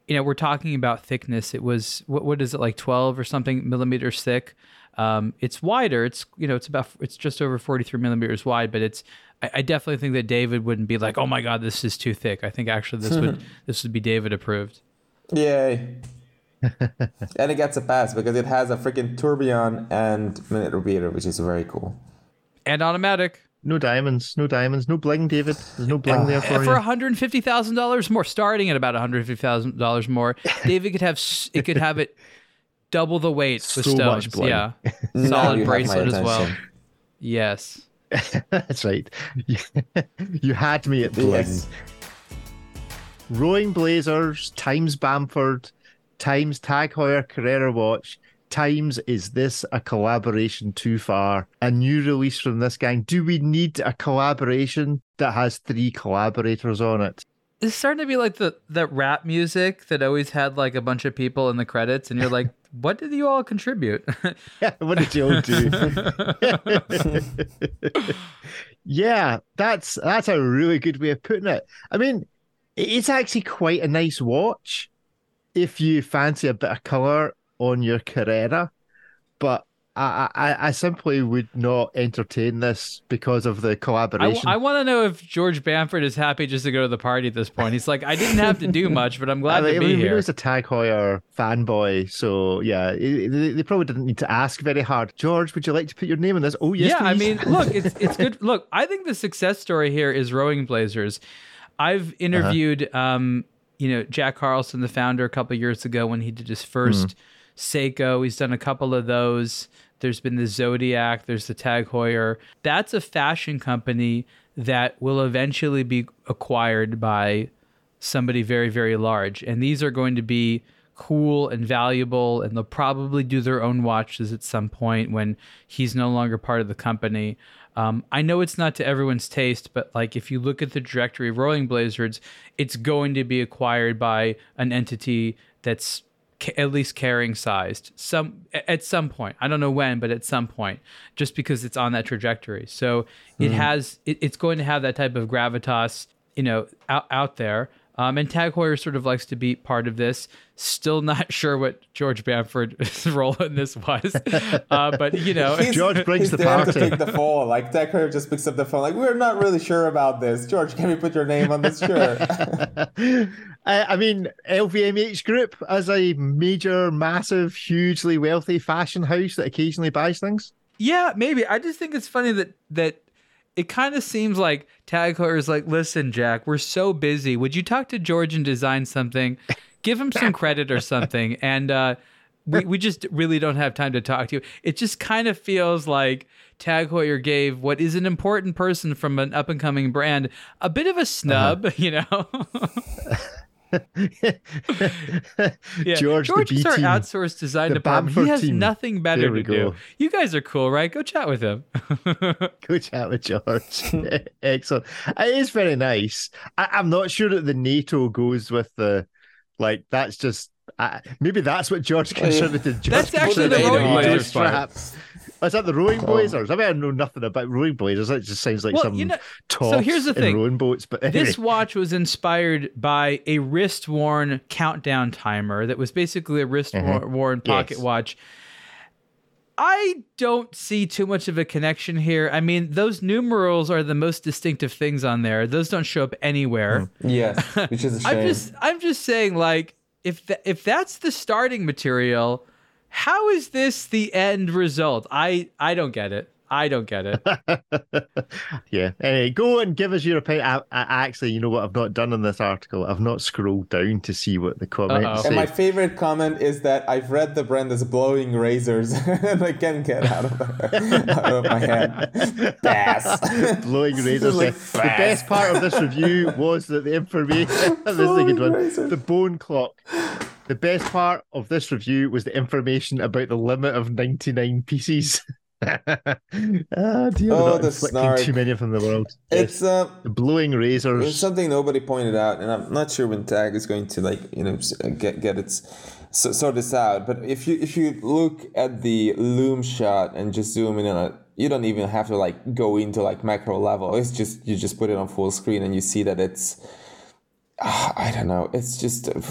you know we're talking about thickness. It was what, what is it like 12 or something millimeters thick um, it's wider. It's you know it's about it's just over 43 millimeters wide, but it's I, I, definitely think that David wouldn't be like, oh my god, this is too thick. I think actually this would this would be David approved. Yay. and it gets a pass because it has a freaking tourbillon and minute repeater, which is very cool. And automatic. No diamonds, no diamonds, no bling, David. There's no bling uh, there for, you. for you. hundred fifty thousand dollars more, starting at about one hundred fifty thousand dollars more. David could have it could have it double the weight so with stones. Yeah, solid bracelet as well. Yes, that's right. you had me at bling. Yes. Rowing Blazers times Bamford times Tag Heuer Carrera watch times is this a collaboration too far? A new release from this gang. Do we need a collaboration that has three collaborators on it? It's starting to be like the that rap music that always had like a bunch of people in the credits, and you're like, what did you all contribute? what did you all do? yeah, that's that's a really good way of putting it. I mean, it's actually quite a nice watch. if you fancy a bit of color on your Carrera, but I, I, I simply would not entertain this because of the collaboration. I, collaboration. want to know if George Bamford is happy just to go to the party at this point. He's like, I didn't have to do much, but I'm glad I to be know here. he's a Tag Heuer fanboy, so yeah, it- they, they probably didn't need to ask very hard. George, would you like to put your name on this? Oh yes, yeah, I mean, look, it's it's good. Look, I think the success story here is rowing blazers. I've interviewed, um, you know, Jack Carlson, the founder, a couple years ago when he did his first Seiko. He's done a couple of those. There's been the Zodiac. There's the Tag Heuer. That's a fashion company that will eventually be acquired by somebody very very large and these are going to be cool and valuable and they'll probably do their own watches at some point when he's no longer part of the company um, i know it's not to everyone's taste but like if you look at the directory of rowing blazers it's going to be acquired by an entity that's at least Kering sized. Some at some point. I don't know when but at some point just because it's on that trajectory. So it has it, it's going to have that type of gravitas you know out, out there. Um, and Tag Heuer sort of likes to be part of this. Still not sure what George Bamford's role in this was, uh, but you know, He's- George brings he's the there party. to pick the phone. Like Tag Heuer just picks up the phone. Like we're not really sure about this. George, can we put your name on this? Sure. I, I mean, LVMH Group as a major, massive, hugely wealthy fashion house that occasionally buys things. Yeah, maybe. I just think it's funny that that it kind of seems like Tag Heuer is like, listen, Jack, we're so busy. Would you talk to George and design something? Give him some credit or something. And uh, we we just really don't have time to talk to you. It just kind of feels like Tag Heuer gave what is an important person from an up and coming brand a bit of a snub, you know. Yeah. George, George the B is our team. outsourced design department. He has team. nothing better to we do. You guys are cool, right? Go chat with him. Go chat with George. Excellent. It is very nice. I, I'm not sure that the NATO goes with the like. That's just uh, maybe that's what George contributed. George That's actually the contributed rowing NATO blazers part. straps. Oh, is that the rowing blazers? I mean, I know nothing about rowing blazers. It just sounds like Well, some you know- toss here's the in thing. rowing boats. But anyway. This watch was inspired by a wrist worn countdown timer that was basically a wrist worn pocket Yes. watch. I don't see too much of a connection here. I mean, those numerals are the most distinctive things on there. Those don't show up anywhere. Mm-hmm. yes, which is a shame. I'm just I'm just saying like if th- if that's the starting material, how is this the end result? I I don't get it. I don't get it. yeah. Anyway, go and give us your opinion. I, I actually, you know what? I've not done in this article. I've not scrolled down to see what the comments Uh-oh. say. and my favorite comment is that I've read the brand is blowing razors, and I can't get out of, out of my head. Bass. blowing razors. like the best part of this review was that the information. this is a good one. razors. The bone clock. The best part of this review was the information about the limit of 99 pieces. ah, dear, Oh, the snark. too many in the world. It's uh, the blowing It's razors. something nobody pointed out, and I'm not sure when Tag is going to like you know uh, get get its so, sort this out. But if you if you look at the loom shot and just zoom in on it, you don't even have to like go into like macro level. It's just you just put it on full screen and you see that it's. Ah, I don't know. It's just uh,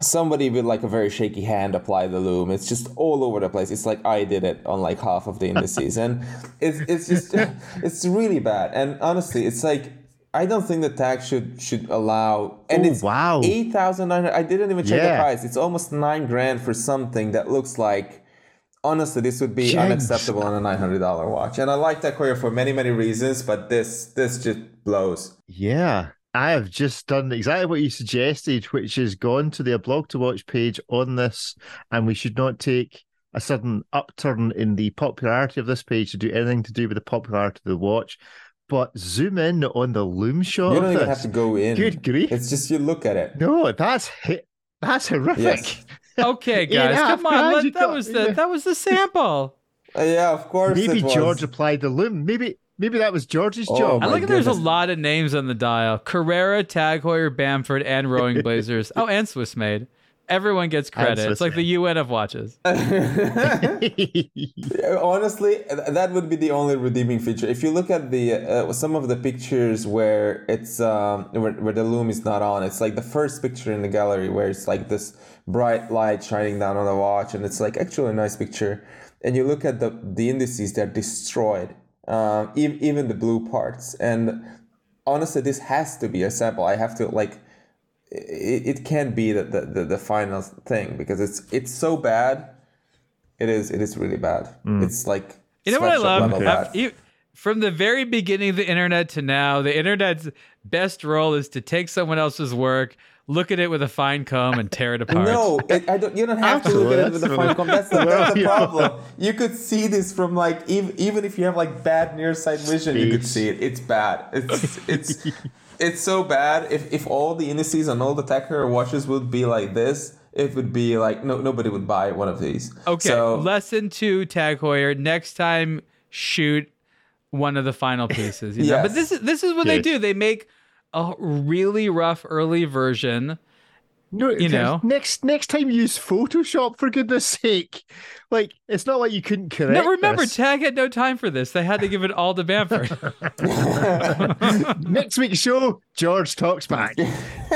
somebody with like a very shaky hand apply the loom. It's just all over the place. It's like I did it on like half of the indices, and it's it's just it's really bad. And honestly, it's like I don't think the tax should should allow. And Oh, it's wow. eight thousand nine hundred. I didn't even check the price. It's almost nine grand for something that looks like. Honestly, this would be Jeez. unacceptable on a nine hundred dollar watch. And I like that Carrera for many many reasons, but this this just blows. Yeah. I have just done exactly what you suggested, which is gone to their blog to watch page on this, and we should not take a sudden upturn in the popularity of this page to do anything to do with the popularity of the watch. But zoom in on the loom shot. You don't even this. have to go in. Good grief. It's just you look at it. No, that's. That's horrific. Yes. Okay, Eight guys, half come on. grand Let, that got, was yeah. the that was the sample. Uh, yeah, of course. Maybe it was. George applied the loom. Maybe maybe that was George's Oh, job. I my look at there's a lot of names on the dial: Carrera, Tag Heuer, Bamford, and Rowing Blazers. oh, and Swiss Made. Everyone gets credit. It's like the UN of watches. Honestly, that would be the only redeeming feature. If you look at the uh, some of the pictures where it's um, where, where the loom is not on, it's like the first picture in the gallery where it's like this bright light shining down on the watch, and it's like actually a nice picture. And you look at the the indices; they're destroyed, um, even even the blue parts. And honestly, this has to be a sample. I have to like it, it can't be the, the, the, final thing because it's it's so bad. It is it is really bad. Mm. It's like you know what I love. You, from the very beginning of the internet to now, the internet's best role is to take someone else's work, look at it with a fine comb, and tear it apart. No, it, I don't. You don't have to look at it with a fine comb. That's the, that's the problem. You could see this from like even even if you have like bad near sight vision, you could see it. It's bad. It's it's it's so bad. If if all the indices on all the Tag Heuer watches would be like this, it would be like no nobody would buy one of these. Okay. So, lesson two, Tag Heuer. Next time, shoot one of the final pieces. You know? yes. But this is this is what Good. they do. They make a really rough early version no, you know, next next time you use Photoshop for goodness sake. Like it's not like you couldn't correct. No, remember, this. Tag had no time for this. They had to give it all to Bamford. next week's show, George talks back.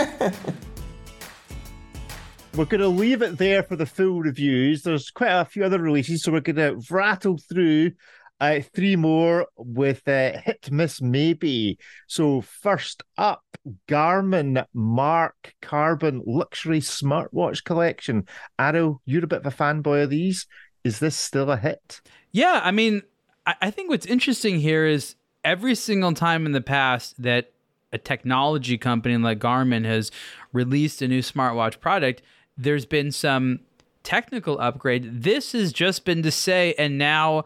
we're going to leave it there for the full reviews. There's quite a few other releases, so we're going to rattle through uh, three more with uh, hit miss maybe. So first up, Garmin MARQ Carbon Luxury Smartwatch Collection. Arrow, you're a bit of a fanboy of these. Is this still a hit? Yeah, I mean, I, I think what's interesting here is every single time in the past that a technology company like Garmin has released a new smartwatch product, there's been some technical upgrade. This has just been to say, and now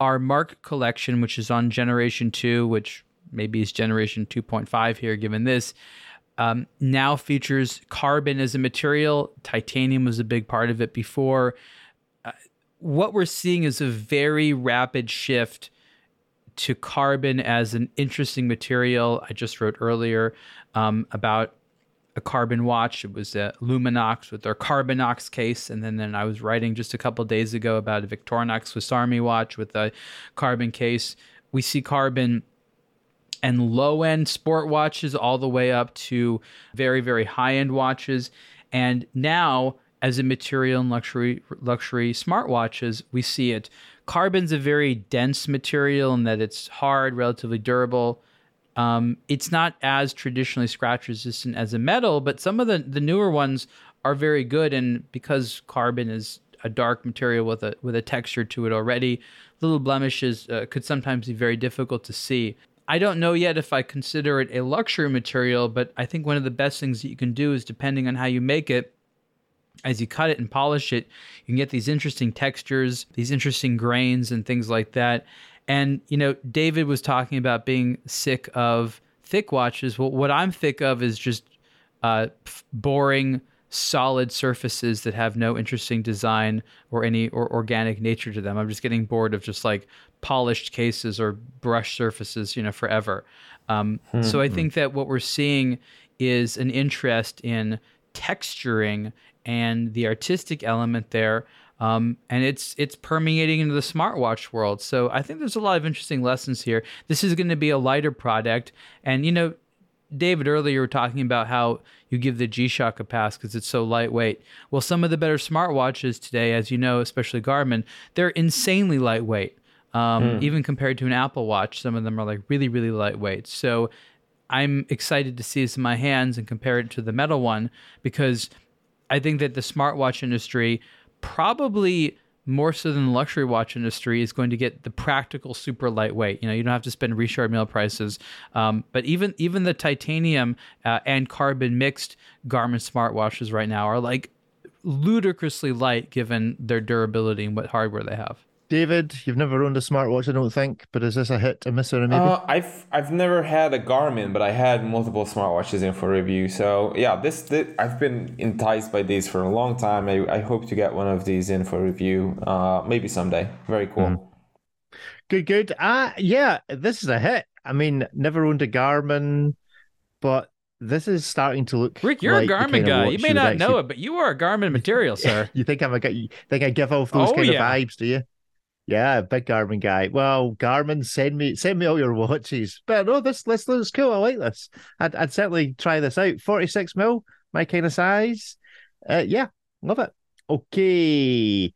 our MARQ collection, which is on generation two, which maybe is generation 2.5 here, given this, um, now features carbon as a material. Titanium was a big part of it before. Uh, what we're seeing is a very rapid shift to carbon as an interesting material. I just wrote earlier um, about a carbon watch. It was a Luminox with their Carbonox case, and then, then I was writing just a couple days ago about a Victorinox Swiss Army watch with a carbon case. We see carbon and low end sport watches all the way up to very very high end watches, and now as a material in luxury luxury smartwatches, we see it. Carbon's a very dense material in that it's hard, relatively durable um, it's not as traditionally scratch resistant as a metal, but some of the, the newer ones are very good. And because carbon is a dark material with a with a texture to it already, little blemishes uh, could sometimes be very difficult to see. I don't know yet if I consider it a luxury material, but I think one of the best things that you can do is depending on how you make it, as you cut it and polish it, you can get these interesting textures, these interesting grains, and things like that. And, you know, David was talking about being sick of thick watches. Well, what I'm thick of is just uh, boring, solid surfaces that have no interesting design or any or organic nature to them. I'm just getting bored of just like polished cases or brush surfaces, you know, forever. Um, mm-hmm. So I think that what we're seeing is an interest in texturing and the artistic element there um, and it's it's permeating into the smartwatch world. So I think there's a lot of interesting lessons here. This is going to be a lighter product, and you know, David earlier you were talking about how you give the G-Shock a pass because it's so lightweight. Well, some of the better smartwatches today, as you know, especially Garmin, they're insanely lightweight. Um, mm. Even compared to an Apple Watch, some of them are like really, really lightweight. So I'm excited to see this in my hands and compare it to the metal one because I think that the smartwatch industry probably more so than the luxury watch industry is going to get the practical super lightweight. You know you don't have to spend Richard Mille prices. Um, but even even the titanium uh, and carbon mixed garmin smartwatches right now are like ludicrously light given their durability and what hardware they have David, you've never owned a smartwatch, I don't think, but is this a hit, a miss, or a maybe? Uh, I've I've never had a Garmin, but I had multiple smartwatches in for review. So yeah, this, this I've been enticed by these for a long time. I, I hope to get one of these in for review, uh, maybe someday. Very cool. Mm. Good, good. Uh yeah, this is a hit. I mean, never owned a Garmin, but this is starting to look. Rick, you're like a Garmin guy. You may would not actually- know it, but you are a Garmin material, sir. You think I'm a guy? You think I give off those Oh, kind yeah. of vibes? Do you? Yeah, big Garmin guy. Well, Garmin, send me send me all your watches. But no, this this looks cool. I like this. I'd I'd certainly try this out. Forty six mil, my kind of size. Uh, yeah, love it. Okay.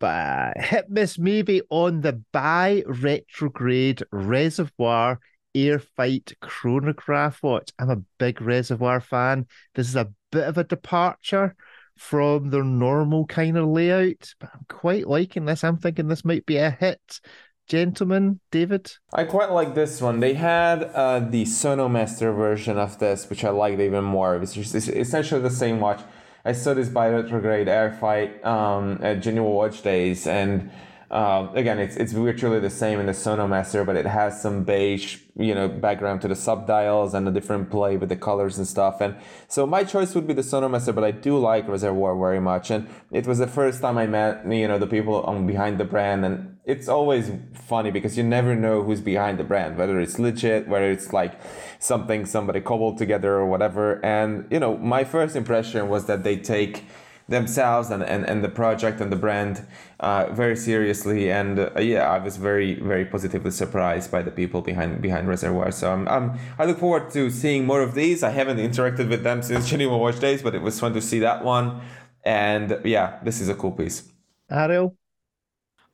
But hit miss maybe on the bi retrograde reservoir Airfight chronograph watch. I'm a big reservoir fan. This is a bit of a departure from their normal kind of layout, but I'm quite liking this. I'm thinking this might be a hit. Gentlemen, David. I quite like this one. They had uh, the Sonomaster version of this, which I liked even more. It was just, it's essentially the same watch. I saw this Bi-Retrograde Airfight um, at Geneva Watch Days, and uh, again, it's it's virtually the same in the Sonomaster, but it has some beige, you know, background to the subdials and a different play with the colors and stuff. And so my choice would be the Sonomaster, but I do like Reservoir very much. And it was the first time I met, you know, the people on behind the brand, and it's always funny because you never know who's behind the brand, whether it's legit, whether it's like something somebody cobbled together or whatever. And you know, my first impression was that they take themselves and, and, and the project and the brand uh, very seriously. And uh, yeah I was very very positively surprised by the people behind behind Reservoir. So I'm, I'm I look forward to seeing more of these. I haven't interacted with them since Geneva Watch Days but it was fun to see that one. And yeah this is a cool piece. Ariel.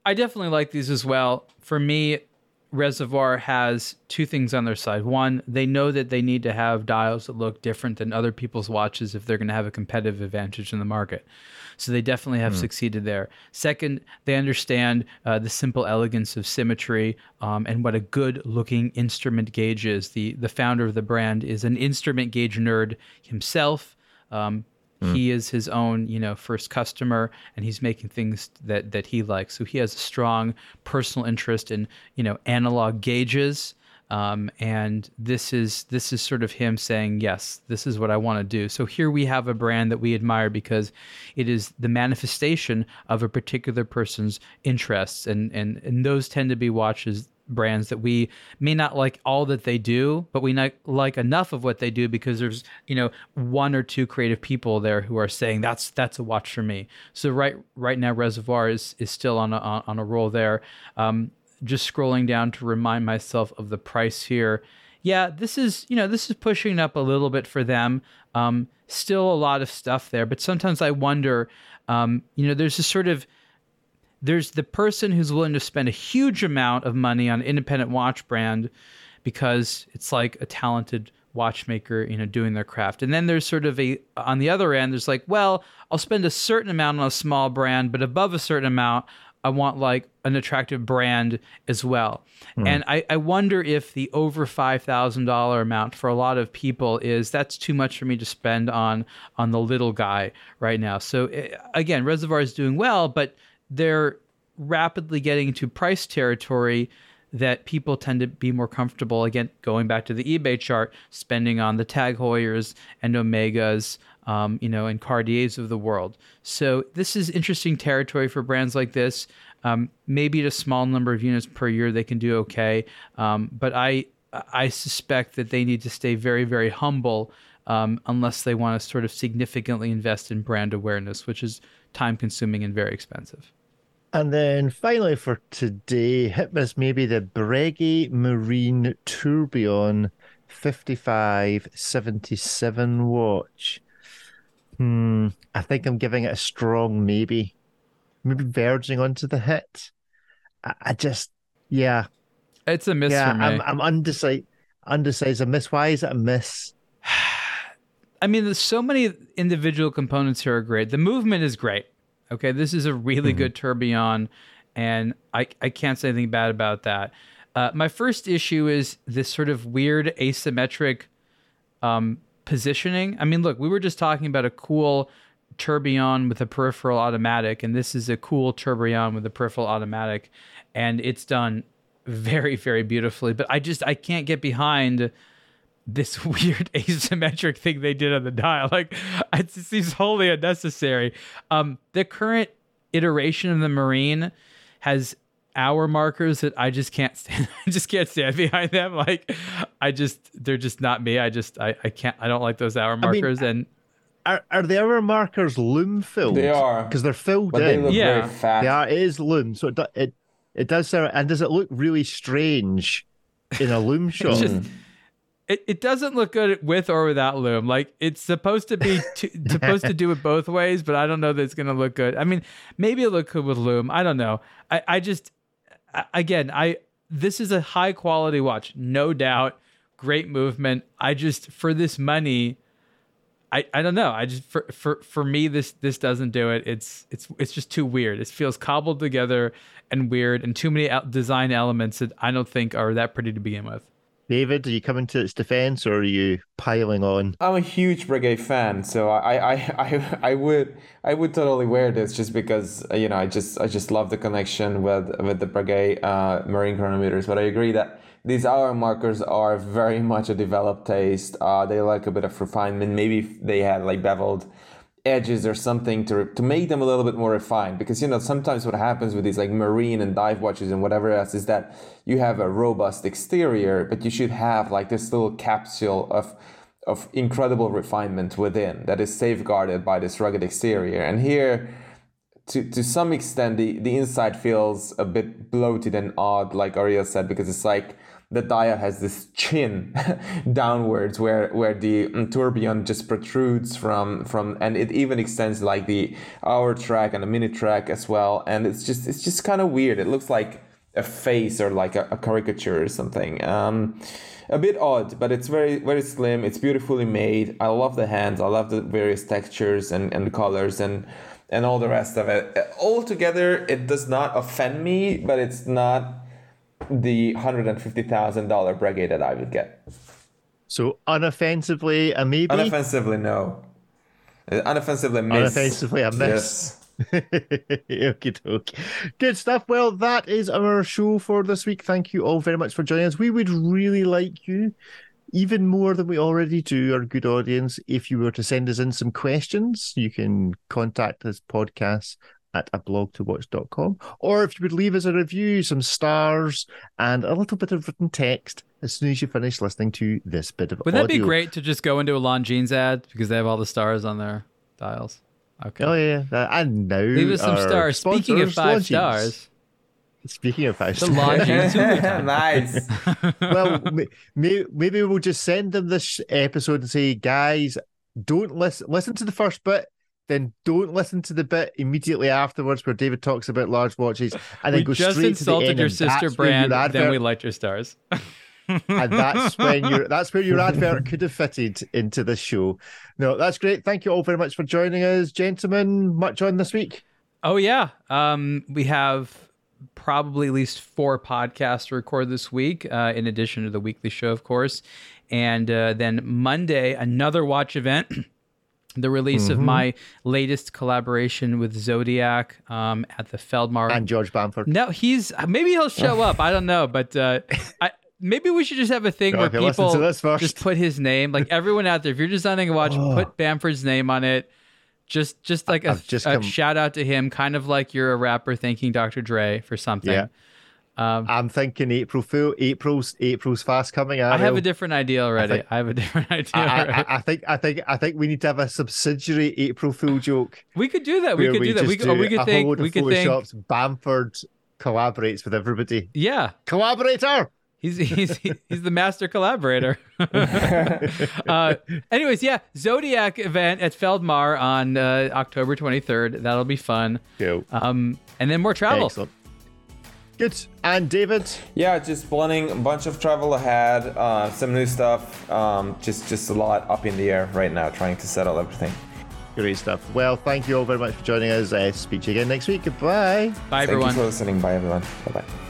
I definitely like these as well. For me, Reservoir has two things on their side. One, they know that they need to have dials that look different than other people's watches if they're going to have a competitive advantage in the market. So they definitely have succeeded there. Second, they understand uh, the simple elegance of symmetry um, and what a good looking instrument gauge is. The the founder of the brand is an instrument gauge nerd himself. Um, he is his own you know first customer and he's making things that that he likes. So he has a strong personal interest in you know analog gauges. Um, and this is this is sort of him saying yes this is what i want to do. So here we have a brand that we admire because it is the manifestation of a particular person's interests. And and, and those tend to be watches brands that we may not like all that they do, but we like enough of what they do because there's you know one or two creative people there who are saying that's that's a watch for me. So right right now Reservoir is is still on a on a roll there. Um, just scrolling down to remind myself of the price here. Yeah, this is you know this is pushing up a little bit for them. Um, still a lot of stuff there, but sometimes I wonder. Um, you know, there's a sort of there's the person who's willing to spend a huge amount of money on an independent watch brand because it's like a talented watchmaker, you know, doing their craft. And then there's sort of a on the other end, there's like, well, I'll spend a certain amount on a small brand, but above a certain amount, I want like an attractive brand as well. And I, I wonder if the over five thousand dollar amount for a lot of people is that's too much for me to spend on on the little guy right now. So eh, again, Reservoir is doing well, but they're rapidly getting to price territory that people tend to be more comfortable again going back to the ebay chart spending on the tag heuers and omegas um, you know and cartiers of the world. So this is interesting territory for brands like this. Um, maybe at a small number of units per year they can do okay. Um, but i i suspect that they need to stay very very humble um, unless they want to sort of significantly invest in brand awareness which is time consuming and very expensive And then finally for today, hit miss maybe the Breguet Marine Tourbillon 5577 watch. Hmm, I think I'm giving it a strong maybe. Maybe verging onto the hit. I, I just, yeah, it's a miss yeah, I'm, I'm undecided. Undecided. A miss. Why is it a miss? I mean, there's so many individual components here are great. The movement is great. Okay, this is a really good tourbillon, and I I can't say anything bad about that. Uh, my first issue is this sort of weird asymmetric um, positioning. I mean, look, we were just talking about a cool tourbillon with a peripheral automatic, and this is a cool tourbillon with a peripheral automatic, and it's done very very beautifully. But I just I can't get behind this weird asymmetric thing they did on the dial. Like it seems wholly unnecessary. Um, the current iteration of the Marine has hour markers that I just can't stand. I just can't stand behind them. Like I just they're just not me. I just I, I can't I don't like those hour I mean, markers and Are are the hour markers loom filled? They are. because they're filled But they in. look Yeah. very fast. They are. It is loom, so it do- it it does sound. And does it look really strange in a loom shot? just- it, it doesn't look good with or without loom. Like it's supposed to be to, supposed to do it both ways, but I don't know that it's gonna look good. I mean, maybe it look good with loom. I don't know. I, I just I- again I this is a high quality watch, no doubt. Great movement. I just for this money, I, I don't know. I just for, for for me this this doesn't do it. It's it's it's just too weird. It feels cobbled together and weird and too many design elements that I don't think are that pretty to begin with. David, are you coming to its defense or are you piling on? I'm a huge Breguet fan, so I, I, I, I would I would totally wear this just because uh, you know I just I just love the connection with with the Breguet uh, marine chronometers. But I agree that these hour markers are very much a developed taste. Uh, they like a bit of refinement. Maybe they had like beveled edges or something to to make them a little bit more refined. Because you know sometimes what happens with these like marine and dive watches and whatever else is that you have a robust exterior but you should have like this little capsule of of incredible refinement within that is safeguarded by this rugged exterior. And here to to some extent the the inside feels a bit bloated and odd like Ariel said because it's like the dial has this chin downwards where where the mm, tourbillon just protrudes from from and it even extends like the hour track and the minute track as well. And it's just it's just kind of weird. It looks like a face or like a, a caricature or something. Um a bit odd but it's very very slim. It's beautifully made. I love the hands. I love the various textures and and colors and and all the rest of it. All together it does not offend me but it's not the hundred and fifty thousand dollar brigade that I would get. So unoffensively, a maybe. Unoffensively, no. Unoffensively, miss. Unoffensively, a miss. Yes. Okie dokie. Good stuff. Well, that is our show for this week. Thank you all very much for joining us. We would really like you, even more than we already do, our good audience, if you were to send us in some questions. You can contact this podcast at a blog to watch.com or if you would leave us a review some stars and a little bit of written text as soon as you finish listening to this bit of Would that be great to just go into a Longines ad because they have all the stars on their dials? Okay. Oh yeah, and now Leave us some stars. Speaking of five Longines. stars, Speaking of five the stars, Longines Hulu time. nice. well, may, may, maybe we'll just send them this episode and say, guys, don't listen. Listen to the first bit, then don't listen to the bit immediately afterwards where David talks about large watches, and then we go just straight to the insulted end. your sister brand, your then we liked your stars. and that's when your that's where your advert could have fitted into this show. No, that's great. Thank you all very much for joining us, gentlemen. Much on this week. Oh yeah, um, we have probably at least four podcasts to record this week, uh, in addition to the weekly show, of course. And uh, then Monday, another watch event. The release of my latest collaboration with Zodiac um, at the Feldmar. And George Bamford. no, he's maybe he'll show up. I don't know, but uh, I, maybe we should just have a thing where people to this first. just put his name. Like everyone out there, if you're designing a watch, Oh. put Bamford's name on it. Just, just like a, just a come- shout out to him, kind of like you're a rapper thanking Dr. Dre for something. Yeah. Um, I'm thinking April Fool. April's April's fast coming. Out I have a different idea already. I, think- have a different idea. I, I, already. I- I think I think I think we need to have a subsidiary April Fool joke. we could do that. We could do that. We could, or we do could a think. whole load We of could think. photoshops. Bamford collaborates with everybody. Yeah, Collaborator. He's he's he's the master collaborator. uh, anyways, yeah, Zodiac event at Feldmar on uh, October 23rd. That'll be fun. Cool. Um, and then more travel. Excellent. Good. And David. Yeah, just planning a bunch of travel ahead, uh, some new stuff. Um, just just a lot up in the air right now, trying to settle everything. Great stuff. Well, thank you all very much for joining us. Uh, speak to you again next week. Goodbye. Bye, Thank everyone. you for listening. Bye, everyone. Bye bye.